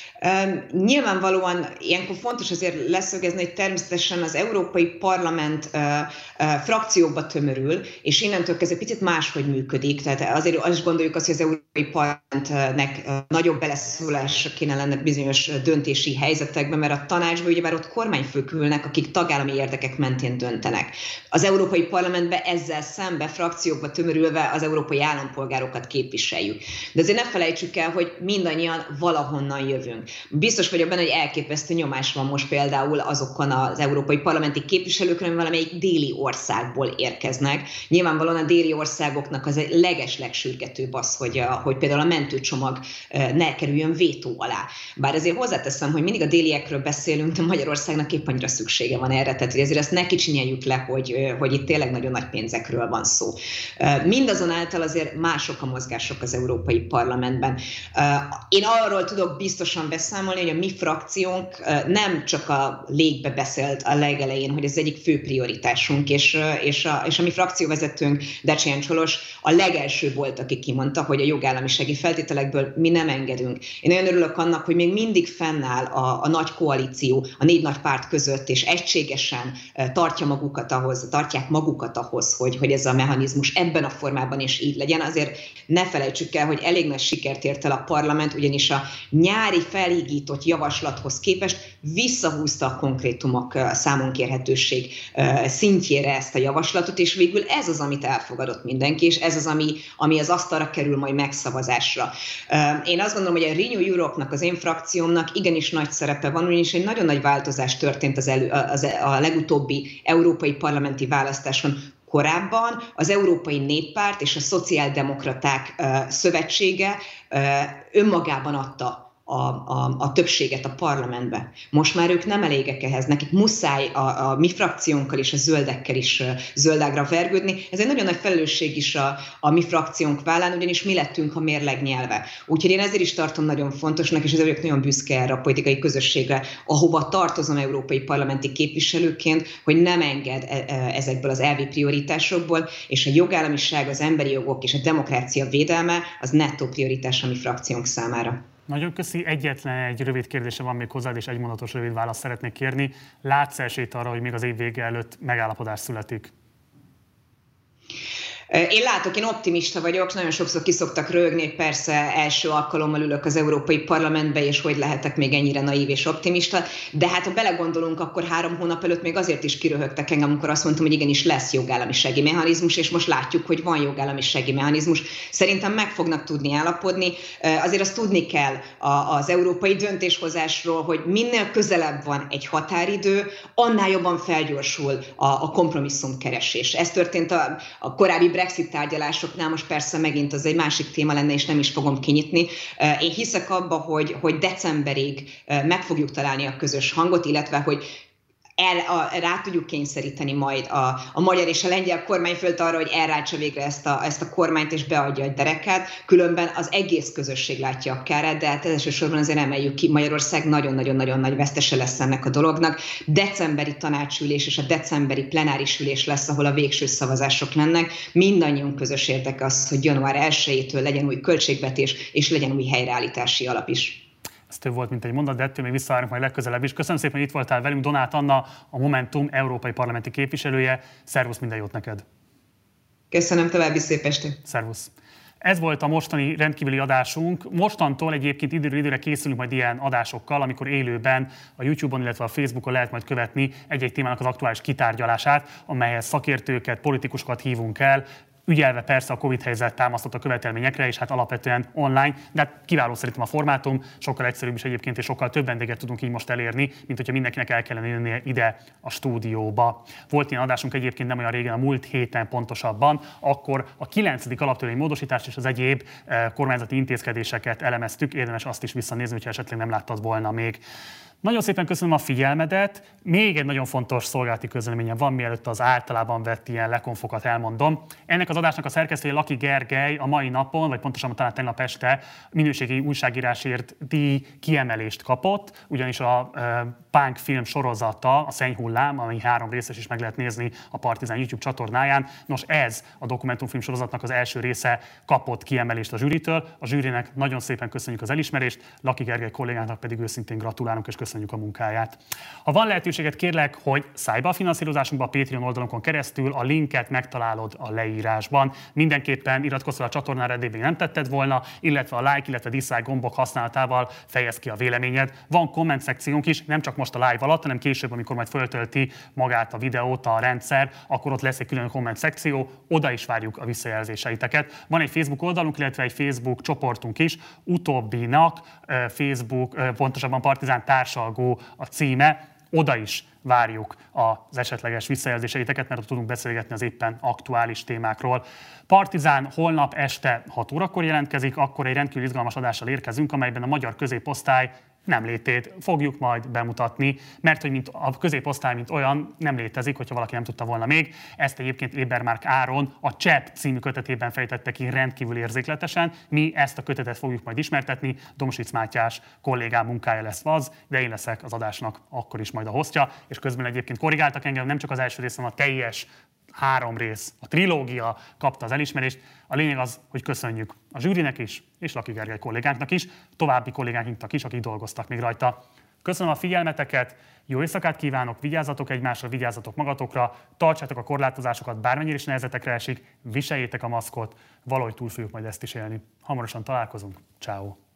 Nyilvánvalóan ilyenkor fontos azért leszögezni, hogy természetesen az Európai Parlament frakciókba tömörül, és innentől kezdve picit máshogy működik. Tehát azért azt gondoljuk azt, hogy az Európai Parlamentnek nagyobb beleszólás kéne lenne bizonyos döntési helyzetekben, mert a tanácsban ugye már ott kormányfők ülnek, akik tagállami érdekek mentén döntenek. Az Európai Parlamentben ezzel szembe frakciókba tömörülve az európai állampolgárokat képviseljük. De azért ne felejtsük el, hogy mindannyian valahonnan jövünk. Biztos vagyok benne, hogy elképesztő nyomás van most például azokon az európai parlamenti képviselőkön, hogy valamelyik déli országból érkeznek. Nyilvánvalóan a déli országoknak az egy leges legsürgetőbb az, hogy, a, hogy például a mentőcsomag ne kerüljön vétó alá. Bár azért hozzáteszem, hogy mindig a déliekről beszélünk, de Magyarországnak épp annyira szüksége van erre, tehát hogy ezért ezt ne kicsinyeljük le, hogy, hogy itt tényleg nagyon nagy pénzekről van szó. Mindazonáltal azért mások a mozgások az Európai Parlamentben. Én arról tudok biztosan beszélni, beszámolni, hogy a mi frakciónk nem csak a légbe beszélt a legelején, hogy ez egyik fő prioritásunk, és, és, a, és a mi frakcióvezetőnk, Decsián Csolos, a legelső volt, aki kimondta, hogy a jogállamisági feltételekből mi nem engedünk. Én nagyon örülök annak, hogy még mindig fennáll a, a nagy koalíció, a négy nagy párt között, és egységesen tartja magukat ahhoz, tartják magukat ahhoz, hogy, hogy ez a mechanizmus ebben a formában is így legyen. Azért ne felejtsük el, hogy elég nagy sikert ért el a parlament, ugyanis a nyári fel kielégított javaslathoz képest visszahúzta a konkrétumok számonkérhetőség szintjére ezt a javaslatot, és végül ez az, amit elfogadott mindenki, és ez az, ami, ami az asztalra kerül majd megszavazásra. Én azt gondolom, hogy a Renew Europe-nak, az én frakciómnak igenis nagy szerepe van, ugyanis egy nagyon nagy változás történt az elő, az, a legutóbbi európai parlamenti választáson korábban az Európai Néppárt és a Szociáldemokraták Szövetsége önmagában adta a, a, a többséget a parlamentbe. Most már ők nem elégek ehhez, nekik muszáj a, a mi frakciónkkal és a zöldekkel is zöldágra vergődni. Ez egy nagyon nagy felelősség is a, a mi frakciónk vállán, ugyanis mi lettünk a mérleg nyelve. Úgyhogy én ezért is tartom nagyon fontosnak, és ezért vagyok nagyon büszke erre a politikai közösségre, ahova tartozom európai parlamenti képviselőként, hogy nem enged e, e, ezekből az elvi prioritásokból, és a jogállamiság, az emberi jogok és a demokrácia védelme az nettó prioritás a mi frakciónk számára. Nagyon köszi. Egyetlen egy rövid kérdése van még hozzád, és egy mondatos rövid választ szeretnék kérni. Látsz esélyt arra, hogy még az év vége előtt megállapodás születik? Én látok, én optimista vagyok, nagyon sokszor kiszoktak rögni, persze első alkalommal ülök az Európai Parlamentbe, és hogy lehetek még ennyire naív és optimista, de hát ha belegondolunk, akkor három hónap előtt még azért is kiröhögtek engem, amikor azt mondtam, hogy igenis lesz jogállamisági mechanizmus, és most látjuk, hogy van jogállamisági mechanizmus. Szerintem meg fognak tudni állapodni. Azért azt tudni kell az európai döntéshozásról, hogy minél közelebb van egy határidő, annál jobban felgyorsul a, a kompromisszumkeresés. Ez történt a, a korábbi Brexit tárgyalásoknál most persze megint az egy másik téma lenne, és nem is fogom kinyitni. Én hiszek abba, hogy, hogy decemberig meg fogjuk találni a közös hangot, illetve hogy el, a, rá tudjuk kényszeríteni majd a, a magyar és a lengyel kormányfölt arra, hogy elrácsa végre ezt a, ezt a kormányt és beadja a derekát, különben az egész közösség látja a kárát, de hát elsősorban azért emeljük ki, Magyarország nagyon-nagyon-nagyon nagy vesztese lesz ennek a dolognak. Decemberi tanácsülés és a decemberi plenáris ülés lesz, ahol a végső szavazások lennek. Mindannyiunk közös érdeke az, hogy január 1-től legyen új költségvetés és legyen új helyreállítási alap is. Ez több volt, mint egy mondat, de ettől még visszavárunk majd legközelebb is. Köszönöm szépen, hogy itt voltál velünk. Donát Anna, a Momentum európai parlamenti képviselője. Szervusz, minden jót neked! Köszönöm, további szép estét! Szervusz! Ez volt a mostani rendkívüli adásunk. Mostantól egyébként időről időre készülünk majd ilyen adásokkal, amikor élőben a YouTube-on, illetve a Facebookon lehet majd követni egy-egy témának az aktuális kitárgyalását, amelyhez szakértőket, politikusokat hívunk el, ügyelve persze a Covid helyzet támasztott a követelményekre, és hát alapvetően online, de hát kiváló szerintem a formátum, sokkal egyszerűbb is egyébként, és sokkal több vendéget tudunk így most elérni, mint hogyha mindenkinek el kellene jönnie ide a stúdióba. Volt ilyen adásunk egyébként nem olyan régen, a múlt héten pontosabban, akkor a 9. alaptörvény módosítást és az egyéb eh, kormányzati intézkedéseket elemeztük, érdemes azt is visszanézni, hogyha esetleg nem láttad volna még. Nagyon szépen köszönöm a figyelmedet. Még egy nagyon fontos szolgálati közleményem van, mielőtt az általában vett ilyen lekonfokat elmondom. Ennek az adásnak a szerkesztője Laki Gergely a mai napon, vagy pontosabban talán tegnap este minőségi újságírásért díj kiemelést kapott, ugyanis a punk film sorozata, a Szennyhullám, ami három részes is meg lehet nézni a Partizán YouTube csatornáján. Nos, ez a dokumentumfilm sorozatnak az első része kapott kiemelést a zsűritől. A zsűrinek nagyon szépen köszönjük az elismerést, Laki Gergely kollégának pedig őszintén gratulálunk és köszönjük a munkáját. Ha van lehetőséget, kérlek, hogy szállj be a finanszírozásunkba a Patreon oldalunkon keresztül, a linket megtalálod a leírásban. Mindenképpen iratkozz fel a csatornára, eddig még nem tetted volna, illetve a like, illetve dislike gombok használatával fejez ki a véleményed. Van komment szekciónk is, nem csak most a live alatt, hanem később, amikor majd föltölti magát a videót a rendszer, akkor ott lesz egy külön komment szekció, oda is várjuk a visszajelzéseiteket. Van egy Facebook oldalunk, illetve egy Facebook csoportunk is, utóbbinak Facebook, pontosabban Partizán társalgó a címe, oda is várjuk az esetleges visszajelzéseiteket, mert tudunk beszélgetni az éppen aktuális témákról. Partizán holnap este 6 órakor jelentkezik, akkor egy rendkívül izgalmas adással érkezünk, amelyben a magyar középosztály nem létét fogjuk majd bemutatni, mert hogy mint a középosztály, mint olyan nem létezik, hogyha valaki nem tudta volna még. Ezt egyébként Ébermárk Áron a Csepp című kötetében fejtette ki rendkívül érzékletesen. Mi ezt a kötetet fogjuk majd ismertetni, Domsic Mátyás kollégám munkája lesz az, de én leszek az adásnak akkor is majd a hostja, és közben egyébként korrigáltak engem, nem csak az első részen, a teljes három rész, a trilógia kapta az elismerést. A lényeg az, hogy köszönjük a zsűrinek is, és Laki Gergely kollégánknak is, további kollégánknak is, akik dolgoztak még rajta. Köszönöm a figyelmeteket, jó éjszakát kívánok, vigyázzatok egymásra, vigyázzatok magatokra, tartsátok a korlátozásokat, bármennyire is nehezetekre esik, viseljétek a maszkot, valahogy túl fogjuk majd ezt is élni. Hamarosan találkozunk, ciao.